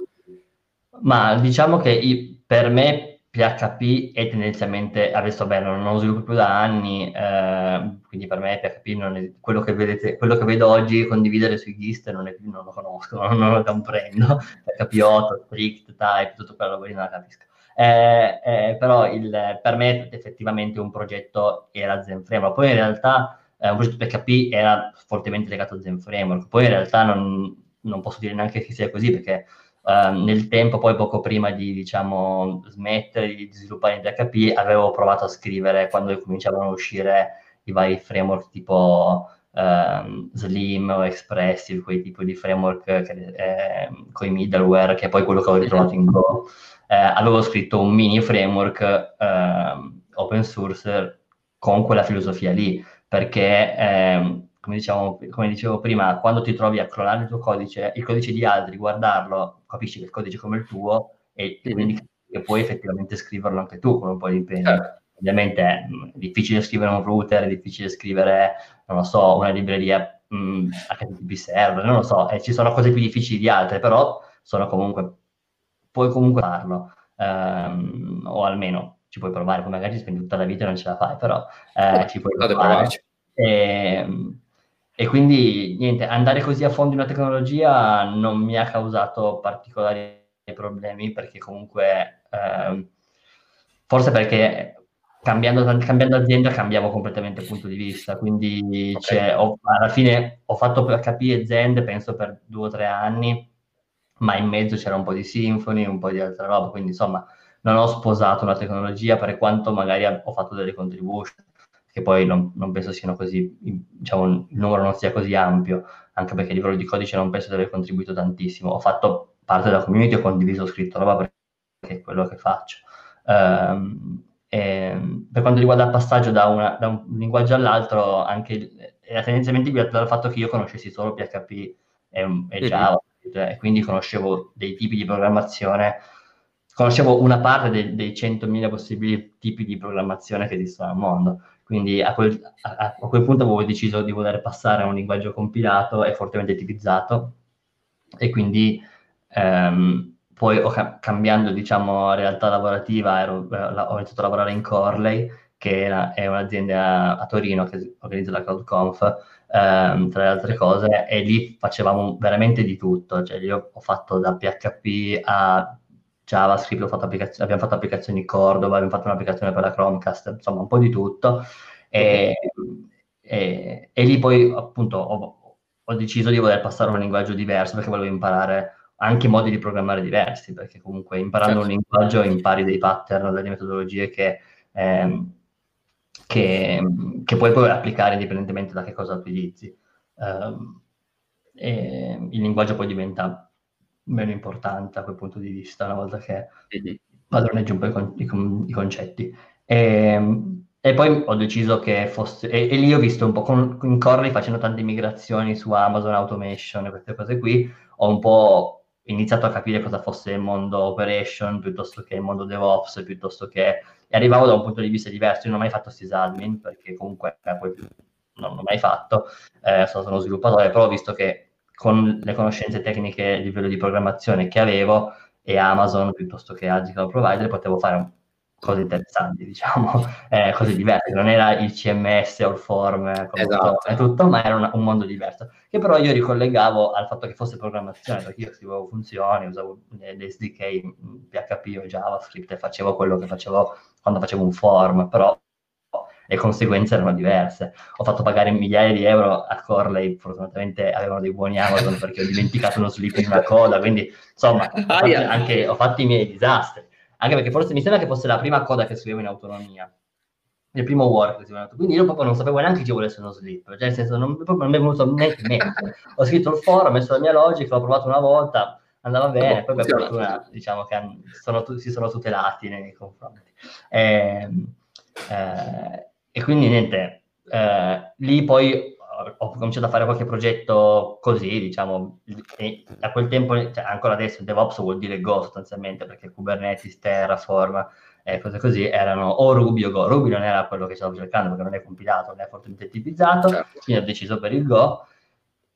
Ma diciamo che per me PHP è tendenzialmente, adesso beh, non lo sviluppo più da anni, eh, quindi per me PHP non è quello che, vedete, quello che vedo oggi condividere sui GIST non, è, non lo conosco, non, lo comprendo, PHP 8, strict, type, tutto quello che non la capisco. Eh, eh, però il, per me effettivamente un progetto era Zen Framework, poi in realtà eh, progetto PHP era fortemente legato a Zen Framework, poi in realtà non, non posso dire neanche che sia così perché Uh, nel tempo, poi poco prima di diciamo, smettere di sviluppare in PHP, avevo provato a scrivere quando cominciavano a uscire i vari framework tipo uh, Slim o Expressive, quei tipi di framework eh, con i middleware, che è poi quello che ho ritrovato in Go. Eh, avevo scritto un mini framework uh, open source con quella filosofia lì, perché ehm, come, diciamo, come, dicevo prima, quando ti trovi a clonare il tuo codice, il codice di altri, guardarlo, capisci che il codice è come il tuo e, mm. quindi che puoi effettivamente scriverlo anche tu con un po' di impegno. Certo. Ovviamente è difficile scrivere un router, è difficile scrivere, non lo so, una libreria mh, HTTP server, non lo so, eh, ci sono cose più difficili di altre, però sono comunque, puoi comunque farlo, um, o almeno ci puoi provare, poi magari spendi tutta la vita e non ce la fai, però eh, ci puoi provare. E, ehm, e quindi niente, andare così a fondo in una tecnologia non mi ha causato particolari problemi perché comunque, eh, forse perché cambiando, cambiando, azienda cambiamo completamente punto di vista, quindi okay. cioè, ho, alla fine ho fatto PHP e Zend penso per due o tre anni, ma in mezzo c'era un po' di Symfony, un po' di altra roba, quindi insomma non ho sposato una tecnologia per quanto magari ho fatto delle contribution che poi non, non, penso siano così, diciamo, il numero non sia così ampio, anche perché a livello di codice non penso di aver contribuito tantissimo. Ho fatto parte della community, ho condiviso, ho scritto roba perché è quello che faccio. Um, per quanto riguarda il passaggio da, una, da, un linguaggio all'altro, anche era tendenzialmente guidato dal fatto che io conoscessi solo PHP e, e Java, mm-hmm. e quindi conoscevo dei tipi di programmazione conoscevo una parte de- dei 100.000 possibili tipi di programmazione che esistono al mondo. Quindi a quel, a, a quel, punto avevo deciso di voler passare a un linguaggio compilato e fortemente tipizzato e quindi ehm, poi ho, cambiando diciamo realtà lavorativa ero, eh, ho iniziato a lavorare in Corley che è un'azienda a, Torino che organizza la CloudConf ehm, tra le altre cose e lì facevamo veramente di tutto. Cioè io ho fatto da PHP a JavaScript, fatto abbiamo fatto applicazioni Cordova, abbiamo fatto un'applicazione per la Chromecast, insomma un po' di tutto. E, e, e lì poi appunto ho, ho, deciso di voler passare a un linguaggio diverso perché volevo imparare anche modi di programmare diversi, perché comunque imparando certo. un linguaggio impari dei pattern, delle metodologie che, ehm, che, che puoi poi applicare indipendentemente da che cosa utilizzi. Um, il linguaggio poi diventa meno importante a quel punto di vista, una volta che padroneggi un po' i, con- i, con- i concetti. E, ehm, e, poi ho deciso che fosse, e, e lì ho visto un po' con, in Corley facendo tante migrazioni su Amazon Automation e queste cose qui, ho un po' iniziato a capire cosa fosse il mondo operation piuttosto che il mondo DevOps, piuttosto che... E arrivavo da un punto di vista diverso, io non ho mai fatto sysadmin, perché comunque eh, poi non l'ho mai fatto, eh, sono uno sviluppatore, però ho visto che con le conoscenze tecniche a livello di programmazione che avevo e Amazon piuttosto che altri cloud provider potevo fare cose interessanti, diciamo, eh, cose diverse. Non era il CMS o il form esatto. e tutto, ma era una, un mondo diverso. Che però io ricollegavo al fatto che fosse programmazione, perché io scrivevo funzioni, usavo le, le SDK, PHP o JavaScript e facevo quello che facevo quando facevo un form, però le conseguenze erano diverse. Ho fatto pagare migliaia di euro a Corley, fortunatamente avevano dei buoni Amazon perché ho dimenticato uno slip in una coda, quindi insomma ho fatto, anche, ho fatto i miei disastri. Anche perché forse mi sembra che fosse la prima coda che scrivevo in autonomia il primo work che si quindi io proprio non sapevo neanche che ci volesse uno slip cioè nel senso non, non mi è venuto neanche in mente ho scritto il forum, ho messo la mia logica l'ho provato una volta andava bene poi per fortuna diciamo che sono, si sono tutelati nei confronti. Eh, eh, e quindi niente, eh, lì poi ho cominciato a fare qualche progetto così, diciamo, a quel tempo, cioè ancora adesso DevOps vuol dire Go sostanzialmente, perché Kubernetes, Terraform e cose così erano o Ruby o Go. Ruby non era quello che stavo cercando perché non è compilato, non è fortemente tipizzato, certo. quindi ho deciso per il Go.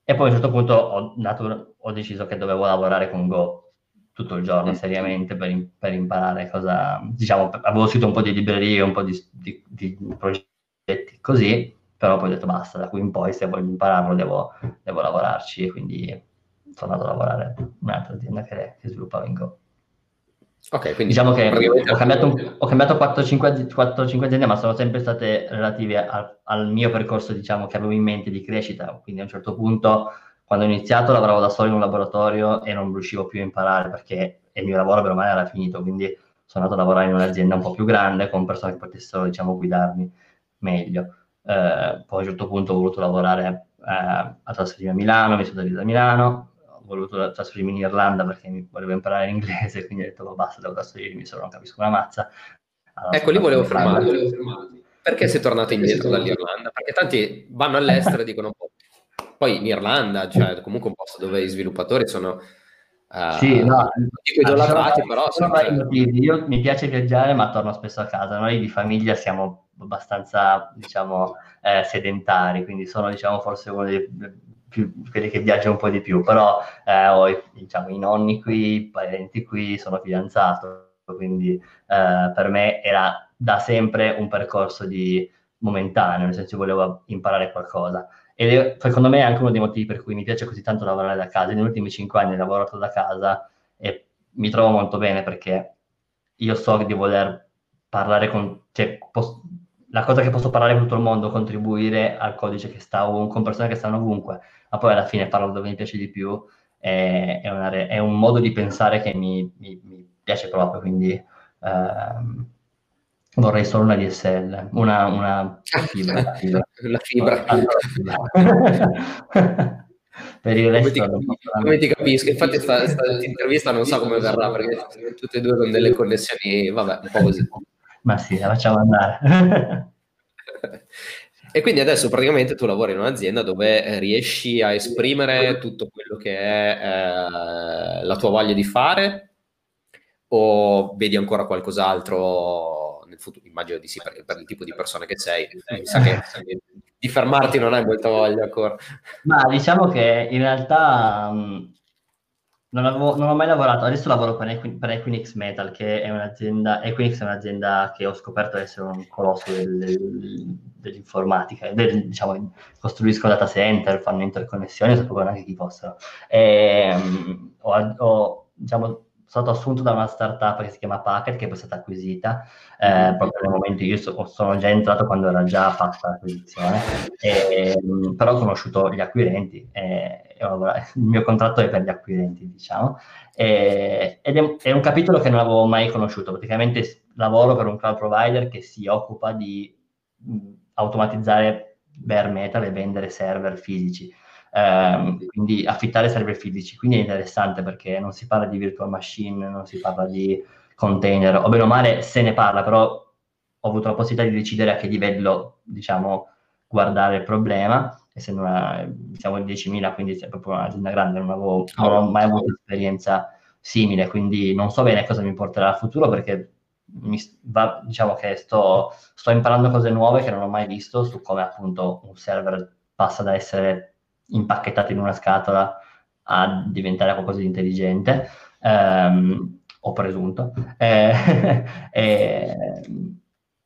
E poi a un certo punto ho, dato, ho deciso che dovevo lavorare con Go tutto il giorno seriamente per, per, imparare cosa, diciamo, avevo scritto un po' di librerie, un po' di, di, di progetti così, però poi ho detto basta, da qui in poi se voglio impararlo devo, devo lavorarci e quindi sono andato a lavorare in un'altra azienda che, che sviluppava in Go. Ok, quindi diciamo che ho cambiato, ho cambiato 4-5 aziende, ma sono sempre state relative al, al, mio percorso, diciamo, che avevo in mente di crescita. Quindi a un certo punto, quando ho iniziato, lavoravo da solo in un laboratorio e non riuscivo più a imparare perché il mio lavoro, per male, era finito. Quindi sono andato a lavorare in un'azienda un po' più grande con persone che potessero, diciamo, guidarmi meglio. Eh, poi a un certo punto ho voluto lavorare eh, a trasferirmi a Milano, mi sono da Milano, ho voluto trasferirmi in Irlanda perché mi volevo imparare l'inglese, quindi ho detto oh, basta, devo trasferirmi, se no non capisco una mazza. Allora, ecco, lì volevo fermarti. Perché sei tornato indietro dall'Irlanda? Perché tanti vanno all'estero e dicono, boh, poi in Irlanda, cioè comunque un posto dove i sviluppatori sono... Uh, sì, no, dico idolatrati, però... Sono sono io mi piace viaggiare, ma torno spesso a casa. Noi di famiglia siamo abbastanza, diciamo, eh, sedentari, quindi sono, diciamo, forse uno dei più, quelli che viaggiano un po' di più, però eh, ho, diciamo, i nonni qui, i parenti qui, sono fidanzato, quindi eh, per me era da sempre un percorso di momentaneo, nel senso volevo imparare qualcosa. È, secondo me è anche uno dei motivi per cui mi piace così tanto lavorare da casa. Negli ultimi cinque anni ho lavorato da casa e mi trovo molto bene perché io so di voler parlare con, cioè, posso, la cosa che posso parlare con tutto il mondo, contribuire al codice che sta ovunque, con persone che stanno ovunque, ma poi alla fine parlo dove mi piace di più, è, è, una, è un modo di pensare che mi, mi, mi piace proprio, quindi ehm, vorrei solo una DSL, una, una fibra. la fibra. per il resto come ti, come ti capisco infatti questa intervista non so come verrà perché tutte e due con delle connessioni vabbè un po' così ma sì, la facciamo andare. e quindi adesso praticamente tu lavori in un'azienda dove eh, riesci a esprimere tutto quello che è eh, la tua voglia di fare o vedi ancora qualcos'altro nel futuro? Immagino di sì, per, per il tipo di persona che sei. Mi sa che di fermarti non hai molta voglia ancora. Ma diciamo che in realtà mh, non, avevo, non, ho mai lavorato, adesso lavoro per, Equi, per, Equinix Metal, che è un'azienda, Equinix è un'azienda che ho scoperto essere un colosso del, del, dell'informatica, del, diciamo, costruiscono data center, fanno interconnessioni, sapevo neanche chi fossero. E, um, ho, ho diciamo, stato assunto da una startup che si chiama Packet, che poi è stata acquisita, eh, mm-hmm. proprio nel momento io so, sono già entrato quando era già fatta l'acquisizione, e, però ho conosciuto gli acquirenti, e, e il mio contratto è per gli acquirenti, diciamo, e, ed è, è, un capitolo che non avevo mai conosciuto, praticamente lavoro per un cloud provider che si occupa di mh, automatizzare bare metal e vendere server fisici. Um, quindi affittare server fisici, quindi è interessante perché non si parla di virtual machine, non si parla di container, o bene o male se ne parla, però ho avuto la possibilità di decidere a che livello, diciamo, guardare il problema, essendo una, siamo in 10.000, quindi è proprio un'azienda grande, non, avevo, non ho mai avuto esperienza simile, quindi non so bene cosa mi porterà al futuro perché mi, va, diciamo che sto, sto imparando cose nuove che non ho mai visto su come appunto un server passa da essere impacchettato in una scatola a diventare qualcosa di intelligente, ehm, ho presunto. Eh, e,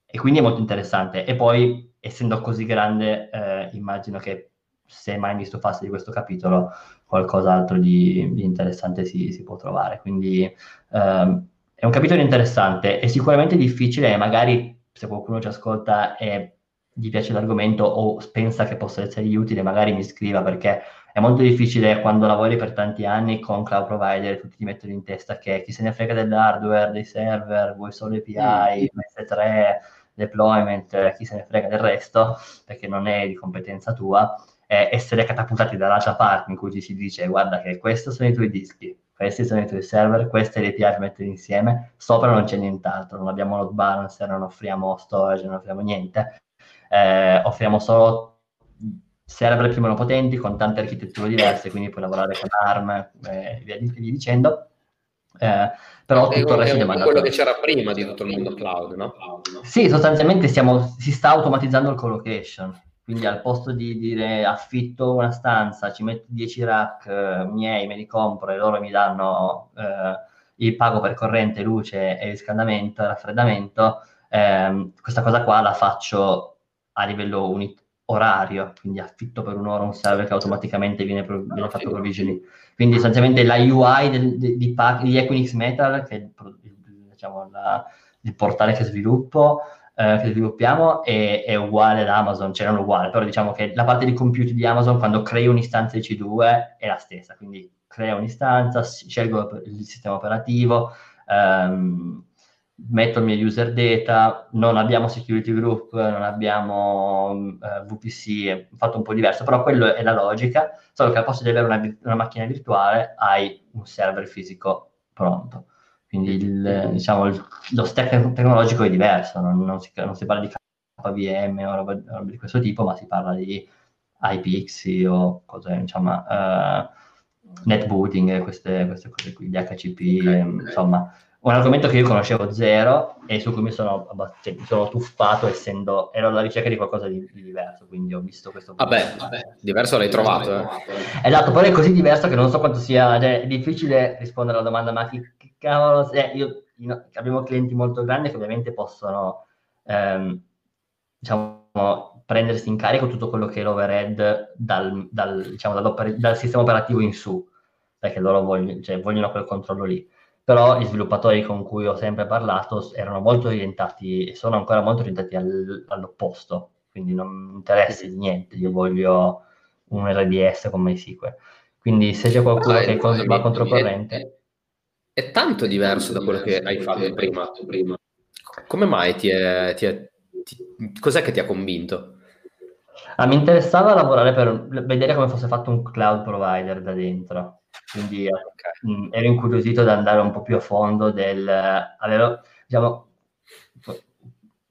e, quindi è molto interessante. E poi, essendo così grande, eh, immagino che se mai mi stufasse di questo capitolo, qualcos'altro di, di interessante si, si, può trovare. Quindi ehm, è un capitolo interessante, è sicuramente difficile e magari se qualcuno ci ascolta e gli piace l'argomento o pensa che possa essergli utile, magari mi scriva perché è molto difficile quando lavori per tanti anni con cloud provider, tutti ti mettono in testa che chi se ne frega dell'hardware, dei server, vuoi solo API, mm. MS3, deployment, chi se ne frega del resto, perché non è di competenza tua, eh, essere catapultati dall'altra parte in cui ci si dice guarda che questi sono i tuoi dischi, questi sono i tuoi server, queste le API mettere insieme, sopra non c'è nient'altro, non abbiamo load balancer, non offriamo storage, non offriamo niente, Eh, offriamo solo server più o meno potenti con tante architetture diverse, quindi puoi lavorare con ARM eh, e via, via dicendo. Eh, però è tutto il resto è quello che c'era prima di tutto il mondo cloud, no? Sì, sostanzialmente stiamo, si sta automatizzando il colocation. Quindi al posto di dire affitto una stanza, ci metto 10 rack eh, miei, me li compro e loro mi danno eh, il pago per corrente, luce e riscaldamento e raffreddamento, ehm, questa cosa qua la faccio a livello uni- orario, quindi affitto per un'ora un server che automaticamente viene, pro- viene fatto provisioning. Quindi sostanzialmente la UI del, di, di, di Equinix Metal, che è il, diciamo, la, il portale che sviluppo, eh, che sviluppiamo è, è, uguale ad Amazon, cioè non uguale, però diciamo che la parte di compute di Amazon quando crei un'istanza di C2 è la stessa, quindi crea un'istanza, scelgo il sistema operativo, ehm, metto il mio user data, non abbiamo security group, non abbiamo eh, VPC, è fatto un po' diverso, però quello è la logica, solo che al posto di avere una, una macchina virtuale hai un server fisico pronto. Quindi il, diciamo, il, lo stack tecnologico è diverso, non, non, si, non, si, parla di KVM o roba, roba, di questo tipo, ma si parla di IPXI o cose, diciamo, uh, netbooting, queste, queste cose qui, DHCP, okay, insomma, un argomento che io conoscevo zero e su cui mi sono, cioè, mi sono tuffato essendo ero alla ricerca di qualcosa di, di diverso, quindi ho visto questo. Vabbè, vabbè diverso l'hai trovato. Eh. Esatto, però è così diverso che non so quanto sia cioè, è difficile rispondere alla domanda, ma che, che cavolo, eh, io, io, abbiamo clienti molto grandi che ovviamente possono, ehm, diciamo, prendersi in carico tutto quello che è l'overhead dal, dal, diciamo, dal sistema operativo in su, perché loro vogliono, cioè, vogliono quel controllo lì però gli sviluppatori con cui ho sempre parlato erano molto orientati e sono ancora molto orientati al, all'opposto, quindi non mi interessa di niente, io voglio un RDS con MySQL. Quindi se c'è qualcuno ah, che è, va controcorrente... È, è, tanto diverso da quello che hai fatto prima. prima. Come mai ti è, ti è ti, cos'è che ti ha convinto? Ah, mi interessava lavorare per vedere come fosse fatto un cloud provider da dentro quindi okay. mh, mm, ero incuriosito ad andare un po' più a fondo del avere, diciamo,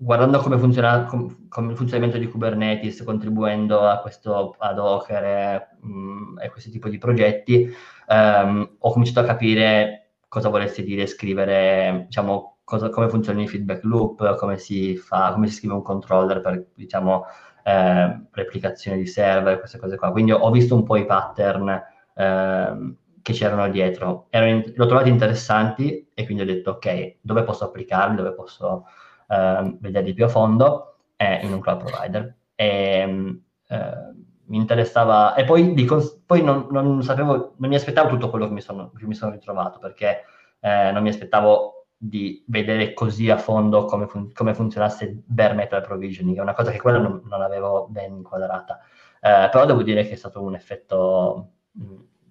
guardando come funziona com, com il funzionamento di Kubernetes, contribuendo a questo a Docker e, mh, mm, e questo tipo di progetti, ehm, ho cominciato a capire cosa volesse dire scrivere, diciamo, cosa, come funzionano i feedback loop, come si fa, come si scrive un controller per, diciamo, eh, replicazione di server, queste cose qua. Quindi ho visto un po' i pattern Ehm, che c'erano dietro. Erano, l'ho trovati interessanti e quindi ho detto ok, dove posso applicarli, dove posso eh, vederli più a fondo? È in un cloud provider. E, eh, mi interessava, e poi, di, poi non, non, sapevo, non mi aspettavo tutto quello che mi sono, che mi sono ritrovato, perché eh, non mi aspettavo di vedere così a fondo come, fun- come funzionasse bare metal provisioning, è una cosa che quella non, non avevo ben inquadrata. Eh, però devo dire che è stato un effetto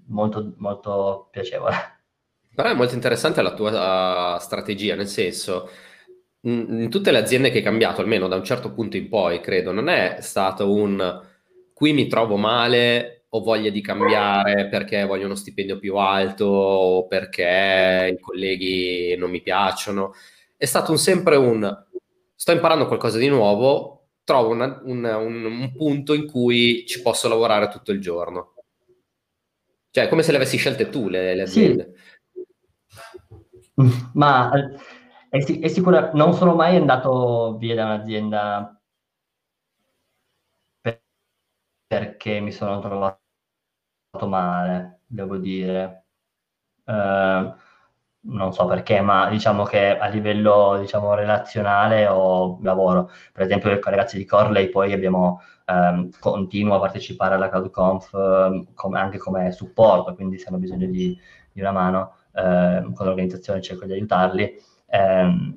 molto, molto piacevole. Però è molto interessante la tua strategia, nel senso, in tutte le aziende che hai cambiato, almeno da un certo punto in poi, credo, non è stato un qui mi trovo male, ho voglia di cambiare perché voglio uno stipendio più alto o perché i colleghi non mi piacciono. È stato un, sempre un sto imparando qualcosa di nuovo, trovo una, una, un, un punto in cui ci posso lavorare tutto il giorno. Cioè, come se le avessi scelte tu le, le aziende. Sì. Ma è, è sicuro, non sono mai andato via da un'azienda per, perché mi sono trovato male, devo dire. Uh, non so perché, ma diciamo che a livello diciamo, relazionale o lavoro, per esempio con i ragazzi di Corley poi abbiamo ehm, continuo a partecipare alla CloudConf eh, com- anche come supporto, quindi se hanno bisogno di, di una mano eh, con l'organizzazione cerco di aiutarli. Eh,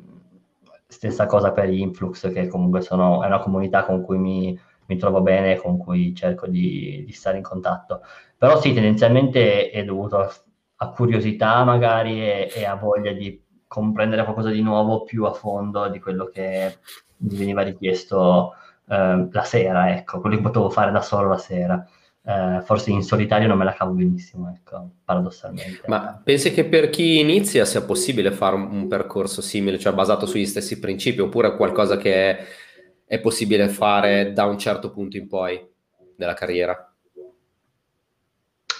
stessa cosa per Influx, che comunque sono, è una comunità con cui mi, mi trovo bene, con cui cerco di, di, stare in contatto. Però sì, tendenzialmente è dovuto a curiosità magari e, e a voglia di comprendere qualcosa di nuovo più a fondo di quello che mi veniva richiesto eh, la sera, ecco, quello che potevo fare da solo la sera. Eh, forse in solitario non me la cavo benissimo, ecco, paradossalmente. Ma pensi che per chi inizia sia possibile fare un, un percorso simile, cioè basato sugli stessi principi, oppure qualcosa che è è possibile fare da un certo punto in poi della carriera?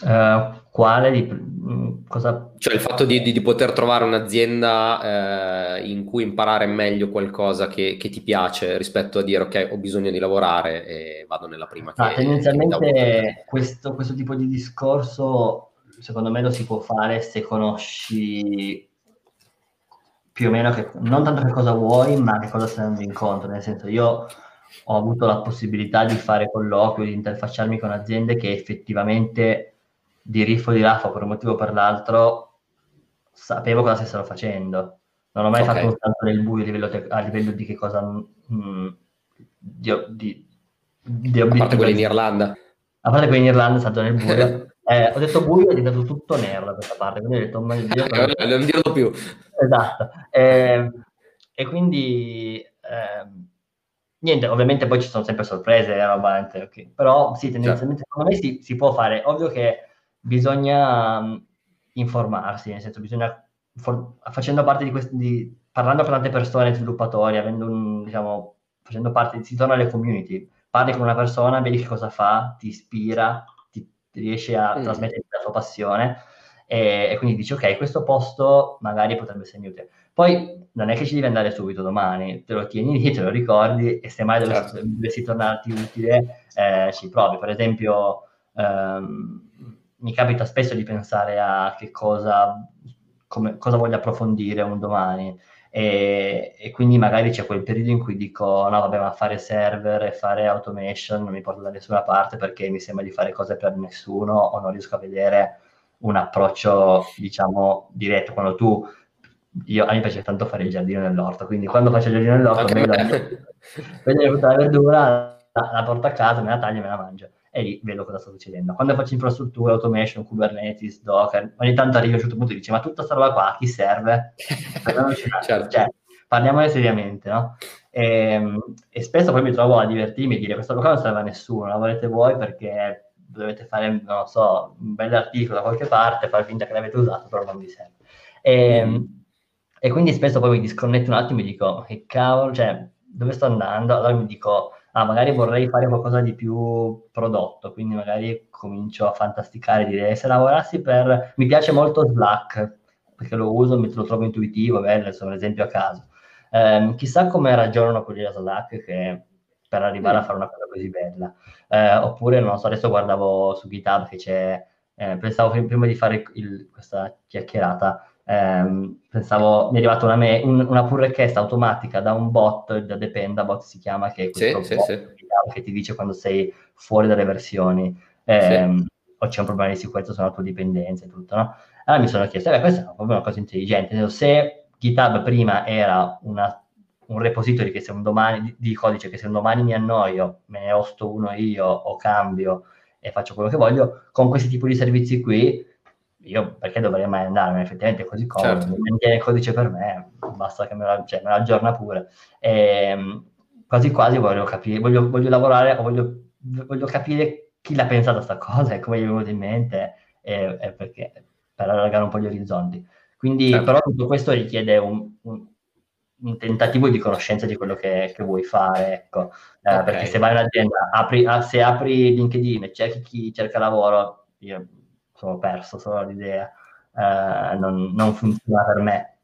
Uh, quale di, mm, cosa? Cioè il fatto di, di, di poter trovare un'azienda eh, in cui imparare meglio qualcosa che, che, ti piace rispetto a dire ok ho bisogno di lavorare e vado nella prima ah, che, tendenzialmente che questo, questo tipo di discorso secondo me lo si può fare se conosci più o meno che, non tanto che cosa vuoi ma che cosa stai andando incontro nel senso io ho avuto la possibilità di fare colloqui di interfacciarmi con aziende che effettivamente di riffo di raffa per un motivo o per l'altro, sapevo cosa stessero facendo. Non ho mai okay. fatto un salto nel buio a livello, te- a livello di che cosa... Mh, mm, di, di, di a parte quelli in Irlanda. A parte quelli in Irlanda, salto nel buio. Eh, ho detto buio è diventato tutto nero da questa parte, quindi ho detto, ma Dio, non, non dirlo più. Esatto. Eh, e quindi, eh, niente, ovviamente poi ci sono sempre sorprese, roba, okay. però sì, tendenzialmente certo. secondo me si, si, può fare. Ovvio che bisogna um, informarsi, nel senso bisogna, for- facendo parte di questi, parlando con tante persone, sviluppatori, avendo un, diciamo, facendo parte, si torna alle community, parli con una persona, vedi che cosa fa, ti ispira, ti, ti riesce a mm. trasmettere la tua passione e, e, quindi dici ok, questo posto magari potrebbe essere utile. Poi non è che ci devi andare subito domani, te lo tieni lì, te lo ricordi e se mai dovessi, certo. dovessi tornarti utile eh, ci provi. Per esempio, ehm, mi capita spesso di pensare a che cosa, come, cosa voglio approfondire un domani. E, e, quindi magari c'è quel periodo in cui dico no vabbè ma fare server e fare automation non mi porta da nessuna parte perché mi sembra di fare cose per nessuno o non riesco a vedere un approccio diciamo diretto. Quando tu io, a me piace tanto fare il giardino nell'orto quindi quando faccio il giardino nell'orto vedo tutta la verdura la, la porto a casa me la taglio e me la mangio e lì vedo cosa sta succedendo. Quando faccio infrastrutture, automation, Kubernetes, Docker, ogni tanto arrivo a un certo punto e dice ma tutta questa roba qua a chi serve? certo. cioè, parliamone seriamente, no? E, ehm, e, spesso poi mi trovo a divertirmi e dire questa cosa non serve a nessuno, la volete voi perché dovete fare, non lo so, un bel articolo da qualche parte, far finta che l'avete usato, però non vi serve. E, mm. e quindi spesso poi mi disconnetto un attimo e dico, che cavolo, cioè, dove sto andando? Allora mi dico, ah, magari vorrei fare qualcosa di più prodotto, quindi magari comincio a fantasticare, dire se lavorassi per... Mi piace molto Slack, perché lo uso, lo trovo intuitivo, bello, sono un esempio a caso. Eh, chissà come ragionano quelli da Slack che per arrivare a mm. fare una cosa così bella. Eh, oppure, non so, adesso guardavo su GitHub che c'è, eh, pensavo prima di fare il, questa chiacchierata, ehm, pensavo, mi è arrivata una, me- un, una pull request automatica da un bot, da Dependabot si chiama, che è questo sì, sì, sì. che ti dice quando sei fuori dalle versioni ehm, o c'è un problema di sicurezza sulla tua dipendenza e tutto, no? Allora mi sono chiesto, beh, questa è proprio una cosa intelligente, se GitHub prima era una, un repository che se un domani, di, di codice che se un domani mi annoio, me ne osto uno io o cambio e faccio quello che voglio, con questi tipi di servizi qui io perché dovrei mai andare? Effettivamente è così comodo, certo. il codice per me, basta che me lo, cioè, me lo aggiorna pure. E, ehm, quasi quasi voglio capire, voglio, voglio lavorare, voglio, voglio, capire chi l'ha pensato a questa cosa e come gli è venuto in mente, e, e perché, per allargare un po' gli orizzonti. Quindi, certo. però tutto questo richiede un, un, un, tentativo di conoscenza di quello che, che vuoi fare, ecco. Eh, okay. Perché se vai in azienda, apri, ah, se apri LinkedIn e cerchi chi cerca lavoro, io sono perso solo l'idea, eh, non, non, funziona per me.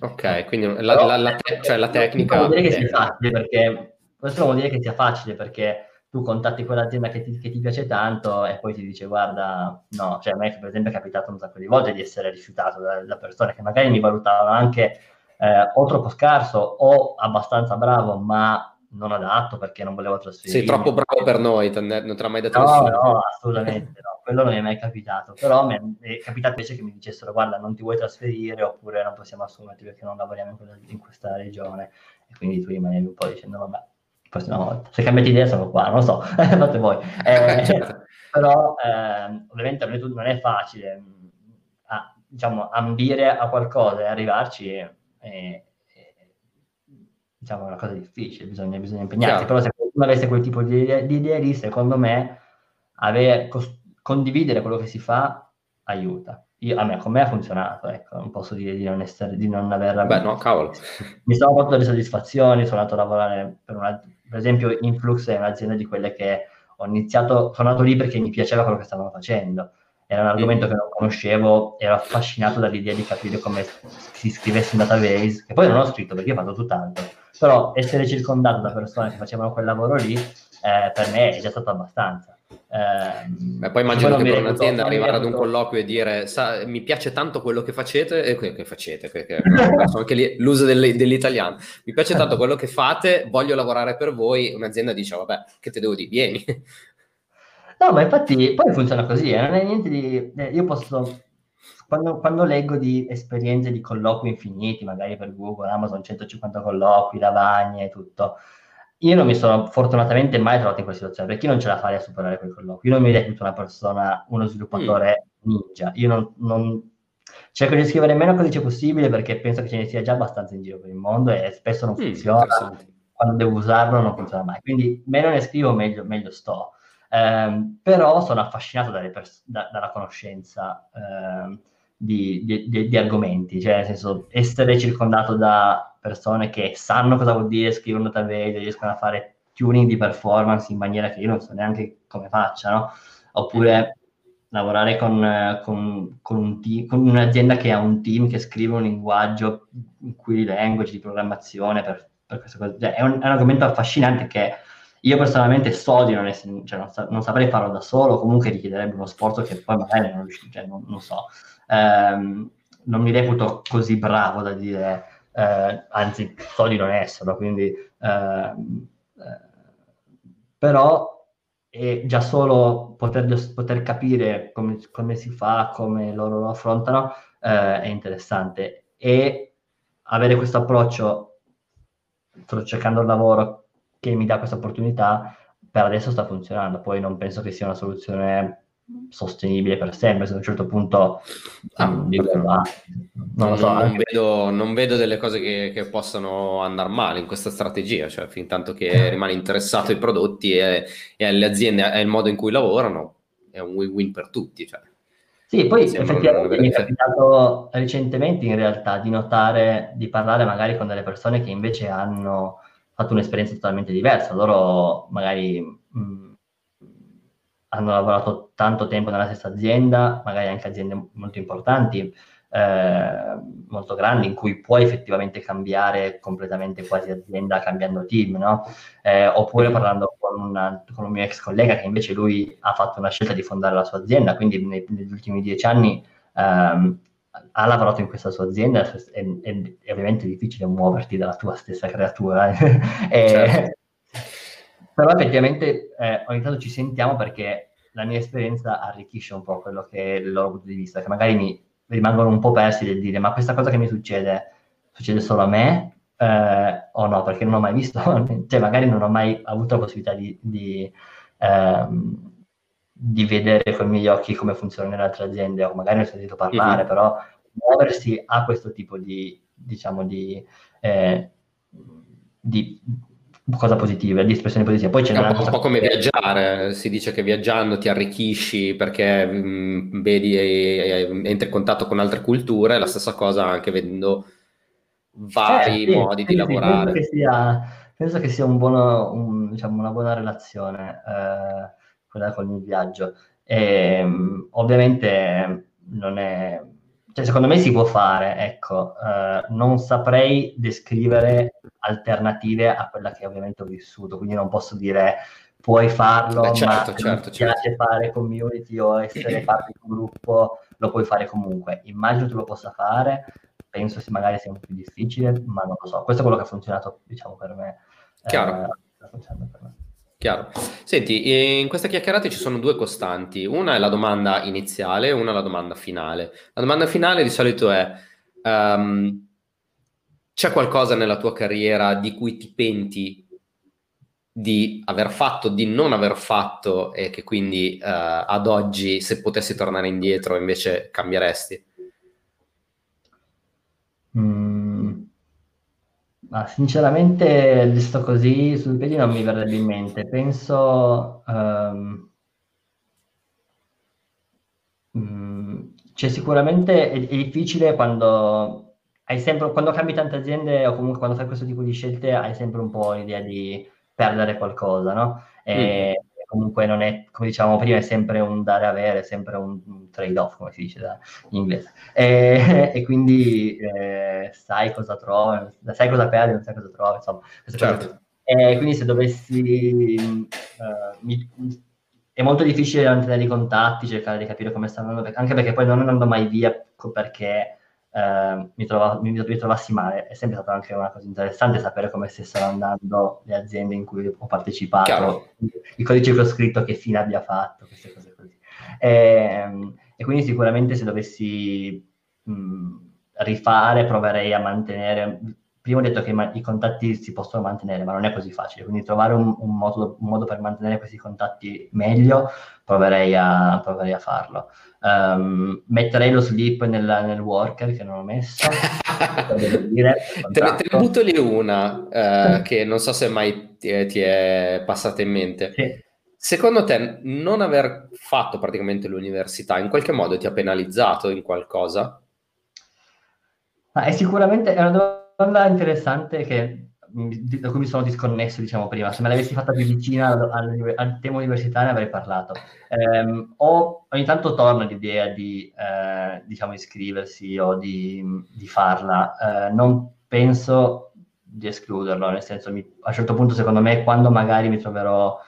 Ok, quindi la, Però, la, la, te- cioè la tecnica... Non vuol dire che sia facile perché, questo non vuol dire che sia facile perché tu contatti quell'azienda che ti, che ti, piace tanto e poi ti dice guarda, no, cioè a me per esempio è capitato un sacco di volte di essere rifiutato da, da persone che magari mi valutavano anche eh, o troppo scarso o abbastanza bravo, ma non adatto perché non volevo trasferire. Sei troppo bravo per noi, non te l'ha mai detto no, nessuno. No, assolutamente no, quello non mi è mai capitato, però mi è capitato invece che mi dicessero guarda non ti vuoi trasferire oppure non possiamo assumerti perché non lavoriamo in, quella, in questa regione e quindi tu rimanevi un po' dicendo vabbè, prossima volta, se cambiate idea sono qua, non lo so, fate voi. Eh, certo. però eh, ovviamente non è facile a, diciamo, ambire a qualcosa e arrivarci. E, diciamo, è una cosa difficile, bisogna, bisogna impegnarsi, Chiaro. però se qualcuno avesse quel tipo di, di idea lì, secondo me, avere, cos- condividere quello che si fa aiuta. io, a me, con me ha funzionato, ecco, non posso dire di non, essere, di non aver... Beh, no, cavolo. Mi sono fatto delle soddisfazioni, sono andato a lavorare per una... Per esempio, Influx è un'azienda di quelle che ho iniziato, sono andato lì perché mi piaceva quello che stavano facendo. Era un argomento mm. che non conoscevo, ero affascinato dall'idea di capire come si scrivesse un database, che poi non ho scritto perché ho fatto tutt'altro. Però essere circondato da persone che facevano quel lavoro lì, eh, per me è già stato abbastanza. Eh, poi immagino che per un'azienda arrivare ad un colloquio e dire mi piace tanto quello che facete, e che, che facete, che, anche lì, l'uso dell'italiano, mi piace tanto quello che fate, voglio lavorare per voi, un'azienda dice vabbè, che te devo dire, vieni. No, ma infatti poi funziona così, eh? non è niente di... Eh, io posso... Quando, quando, leggo di esperienze di colloqui infiniti, magari per Google, Amazon, 150 colloqui, lavagne e tutto, io non mi sono fortunatamente mai trovato in questa situazione, perché io non ce la farei a superare quei colloqui. Io non mi reputo una persona, uno sviluppatore mm. ninja. Io non, non, cerco di scrivere meno codice possibile perché penso che ce ne sia già abbastanza in giro per il mondo e spesso non mm, funziona. Quando devo usarlo non funziona mai. Quindi meno ne scrivo, meglio, meglio sto. Um, però sono affascinato pers- da, dalla conoscenza um, di, di, di, di argomenti, cioè nel senso essere circondato da persone che sanno cosa vuol dire scrivere un database, riescono a fare tuning di performance in maniera che io non so neanche come facciano, oppure lavorare con, con, con, un team, con un'azienda che ha un team che scrive un linguaggio in cui language di programmazione per, per queste cose. Cioè, è, un, è, un, argomento affascinante che io personalmente so di non, essere, cioè non, sa, non, saprei farlo da solo, comunque richiederebbe uno sforzo che poi magari non, cioè non, non so. Um, non mi reputo così bravo da dire eh, anzi so di non esserlo, quindi eh, però è già solo poter, poter capire come, come, si fa, come loro lo affrontano, eh, è interessante. E avere questo approccio, sto cercando un lavoro che mi dà questa opportunità, per adesso sta funzionando, poi non penso che sia una soluzione sostenibile per sempre, se a un certo punto ah, ah, non, lo so, non, vedo, non, vedo, delle cose che, che possano andare male in questa strategia, cioè fin tanto che eh. rimane interessato ai prodotti e, e alle aziende e al modo in cui lavorano, è un win-win per tutti. Cioè. Sì, poi effettivamente mi è capitato recentemente in realtà di notare, di parlare magari con delle persone che invece hanno fatto un'esperienza totalmente diversa, loro magari mh, mm, hanno lavorato tanto tempo nella stessa azienda, magari anche aziende molto importanti, eh, molto grandi, in cui puoi effettivamente cambiare completamente quasi azienda cambiando team, no? Eh, oppure parlando con, una, con, un mio ex collega che invece lui ha fatto una scelta di fondare la sua azienda, quindi nei, negli ultimi dieci anni ehm, ha lavorato in questa sua azienda e, e, è ovviamente difficile muoverti dalla tua stessa creatura. e, certo però effettivamente eh, ogni tanto ci sentiamo perché la mia esperienza arricchisce un po' quello che è il loro punto di vista, che magari mi rimangono un po' persi del dire ma questa cosa che mi succede, succede solo a me eh, o no? Perché non ho mai visto, cioè magari non ho mai avuto la possibilità di, di, ehm, di vedere con i miei occhi come funziona nelle altre aziende o magari ne ho sentito parlare, mm-hmm. però muoversi a questo tipo di, diciamo, di, eh, di cosa positiva, di espressioni positive. Poi c'è è un, po', un po' come viaggiare, si dice che viaggiando ti arricchisci perché mh, mm, vedi e, e, entri in contatto con altre culture, la stessa cosa anche vedendo vari eh, sì, modi sì, di sì, lavorare. Penso che sia, penso che sia un buono, un, diciamo, una buona relazione eh, quella con il viaggio. E, mm, ovviamente non è cioè, secondo me si può fare, ecco, eh, non saprei descrivere alternative a quella che ovviamente ho vissuto, quindi non posso dire puoi farlo, Beh, certo, ma certo, se certo. piace fare community o essere parte di un gruppo, lo puoi fare comunque. Immagino tu lo possa fare, penso che magari sia un po' più difficile, ma non lo so. Questo è quello che ha funzionato, diciamo, per me. Chiaro. Eh, per me. Chiaro. Senti, in questa chiacchierata ci sono due costanti. Una è la domanda iniziale, una è la domanda finale. La domanda finale di solito è: um, c'è qualcosa nella tua carriera di cui ti penti di aver fatto, di non aver fatto e che quindi uh, ad oggi, se potessi tornare indietro, invece cambieresti? Mm. Ma sinceramente, visto così sul piedi non mi verrebbe in mente. Penso um, c'è sicuramente, è, è difficile quando hai sempre, quando cambi tante aziende o comunque quando fai questo tipo di scelte hai sempre un po' l'idea di perdere qualcosa, no? E mm. Comunque non è, come dicevamo prima, è sempre un dare-avere, è sempre un, un trade-off, come si dice da, in inglese. E, e quindi eh, sai cosa trovi, sai cosa perdi, non sai cosa trovi, insomma. Certo. E quindi se dovessi... Uh, mi, è molto difficile mantenere i contatti, cercare di capire come stanno andando, anche perché poi non andando mai via perché eh, mi, trova, mi, mi, trovassi male. È sempre stata anche una cosa interessante sapere come stessero andando le aziende in cui ho partecipato, Chiaro. il codice che ho scritto, che fine abbia fatto, queste cose così. E, ehm, e quindi sicuramente se dovessi mh, rifare, proverei a mantenere prima ho detto che i, contatti si possono mantenere, ma non è così facile, quindi trovare un, un, modo, un modo, per mantenere questi contatti meglio, proverei a, proverei a farlo. Um, metterei lo sleep nel, nel, worker che non ho messo. dire, te, ne, te ne butto lì una uh, che non so se mai ti è, ti è passata in mente. Sì. Secondo te non aver fatto praticamente l'università in qualche modo ti ha penalizzato in qualcosa? Ma è sicuramente è una domanda interessante che, da cui mi sono disconnesso, diciamo prima. Se me l'avessi fatta più vicina al, al tema universitario ne avrei parlato. Eh, o, ogni tanto torna l'idea di, eh, diciamo, iscriversi o di, di farla. Eh, non penso di escluderlo, nel senso, mi, a un certo punto, secondo me, quando magari mi troverò,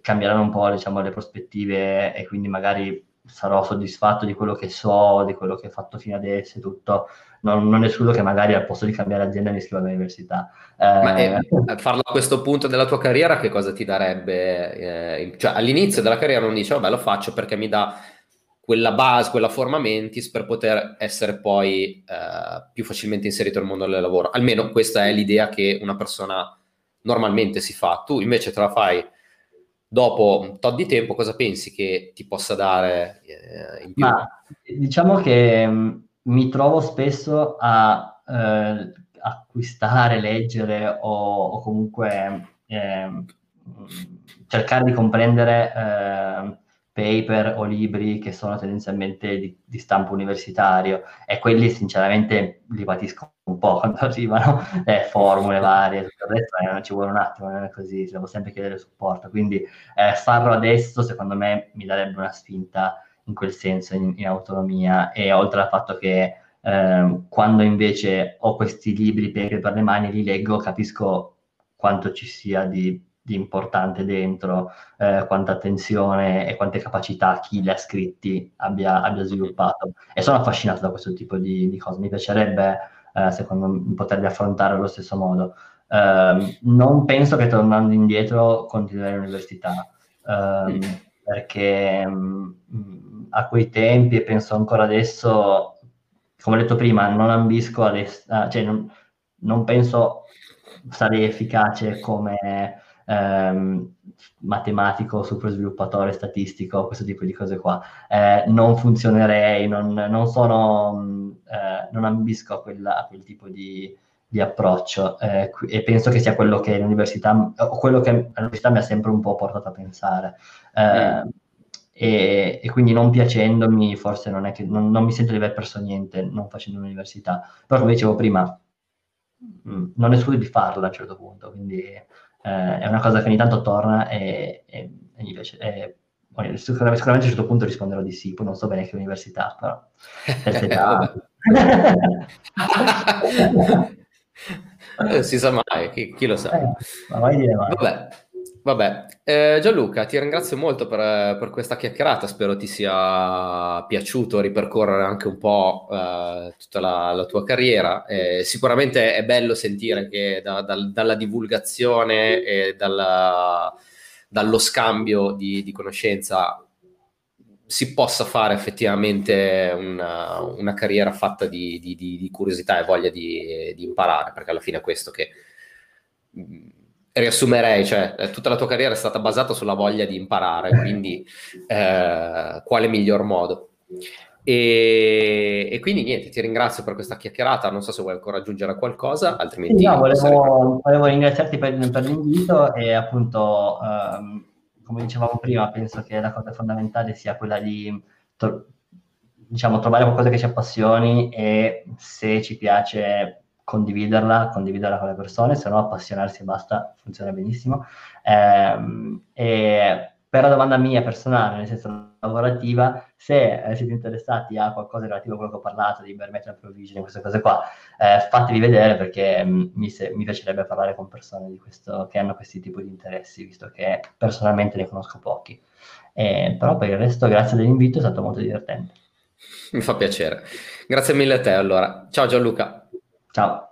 cambieranno un po' diciamo, le prospettive e quindi magari sarò soddisfatto di quello che so, di quello che ho fatto fino adesso e tutto, non, non escludo che magari al posto di cambiare azienda mi iscriva all'università. Eh, Ma eh, farlo a questo punto della tua carriera che cosa ti darebbe? Eh, cioè, all'inizio della carriera non dici, vabbè lo faccio perché mi dà quella base, quella forma mentis per poter essere poi eh, più facilmente inserito nel mondo del lavoro. Almeno questa è l'idea che una persona normalmente si fa. Tu invece te la fai dopo un tot di tempo, cosa pensi che ti possa dare eh, in più? Ma, diciamo che mm, mi trovo spesso a eh, acquistare, leggere o, o comunque eh, cercare di comprendere eh, paper o libri che sono tendenzialmente di, di, stampo universitario. E quelli sinceramente li patisco un po' quando arrivano eh, formule varie, tutto il resto eh, ci vuole un attimo, non è così, devo sempre chiedere supporto, quindi eh, farlo adesso secondo me mi darebbe una spinta in quel senso, in, in autonomia, e oltre al fatto che eh, quando invece ho questi libri per, per le mani, li leggo, capisco quanto ci sia di, di importante dentro, eh, quanta attenzione e quante capacità chi li ha scritti abbia, abbia sviluppato. E sono affascinato da questo tipo di, di cose. Mi piacerebbe, eh, secondo me, poterli affrontare allo stesso modo. Uh, non penso che tornando indietro continuerei l'università, uh, mm. perché um, a quei tempi, e penso ancora adesso, come ho detto prima, non ambisco adesso, uh, cioè non, non, penso sarei efficace come ehm, matematico, super sviluppatore, statistico, questo tipo di cose qua. Eh, non funzionerei, non, non sono, eh, non ambisco a, quella, a, quel tipo di, di approccio eh, e penso che sia quello che l'università, o quello che l'università mi ha sempre un po' portato a pensare. Mm e, e, quindi non piacendomi forse non è che non, non, mi sento di aver perso niente non facendo l'università. Però come dicevo prima mh, mm, non escludo di farla a un certo punto quindi eh, è una cosa che ogni tanto torna e, e, e mi piace e, sicuramente, a un certo punto risponderò di sì poi non so bene che università però eh, si sa mai chi, chi lo sa. Eh, ma vai dire mai. vabbè Vabbè, eh, Gianluca, ti ringrazio molto per, per, questa chiacchierata, spero ti sia piaciuto ripercorrere anche un po' eh, tutta la, la, tua carriera. Eh, sicuramente è bello sentire che da, da, dalla divulgazione e dalla, dallo scambio di, di, conoscenza si possa fare effettivamente una, una carriera fatta di, di, di, curiosità e voglia di, imparare, perché alla fine è questo che riassumerei, cioè eh, tutta la tua carriera è stata basata sulla voglia di imparare, quindi eh, quale miglior modo? E, e, quindi niente, ti ringrazio per questa chiacchierata, non so se vuoi ancora aggiungere qualcosa, altrimenti... Sì, no, volevo, volevo, ringraziarti per, per, l'invito e appunto, ehm, come dicevamo prima, penso che la cosa fondamentale sia quella di to- diciamo, trovare qualcosa che ci appassioni e se ci piace condividerla, condividerla con le persone, se no appassionarsi e basta, funziona benissimo. Eh, e per la domanda mia personale, nel senso lavorativa, se siete interessati a qualcosa relativo a quello che ho parlato, di bare metal provisioning, queste cose qua, eh, fatevi vedere perché mm, mi, se, mi, piacerebbe parlare con persone questo, che hanno questi tipi di interessi, visto che personalmente ne conosco pochi. Eh, però per il resto, grazie dell'invito, è stato molto divertente. Mi fa piacere. Grazie mille a te allora. Ciao Gianluca. Ciao.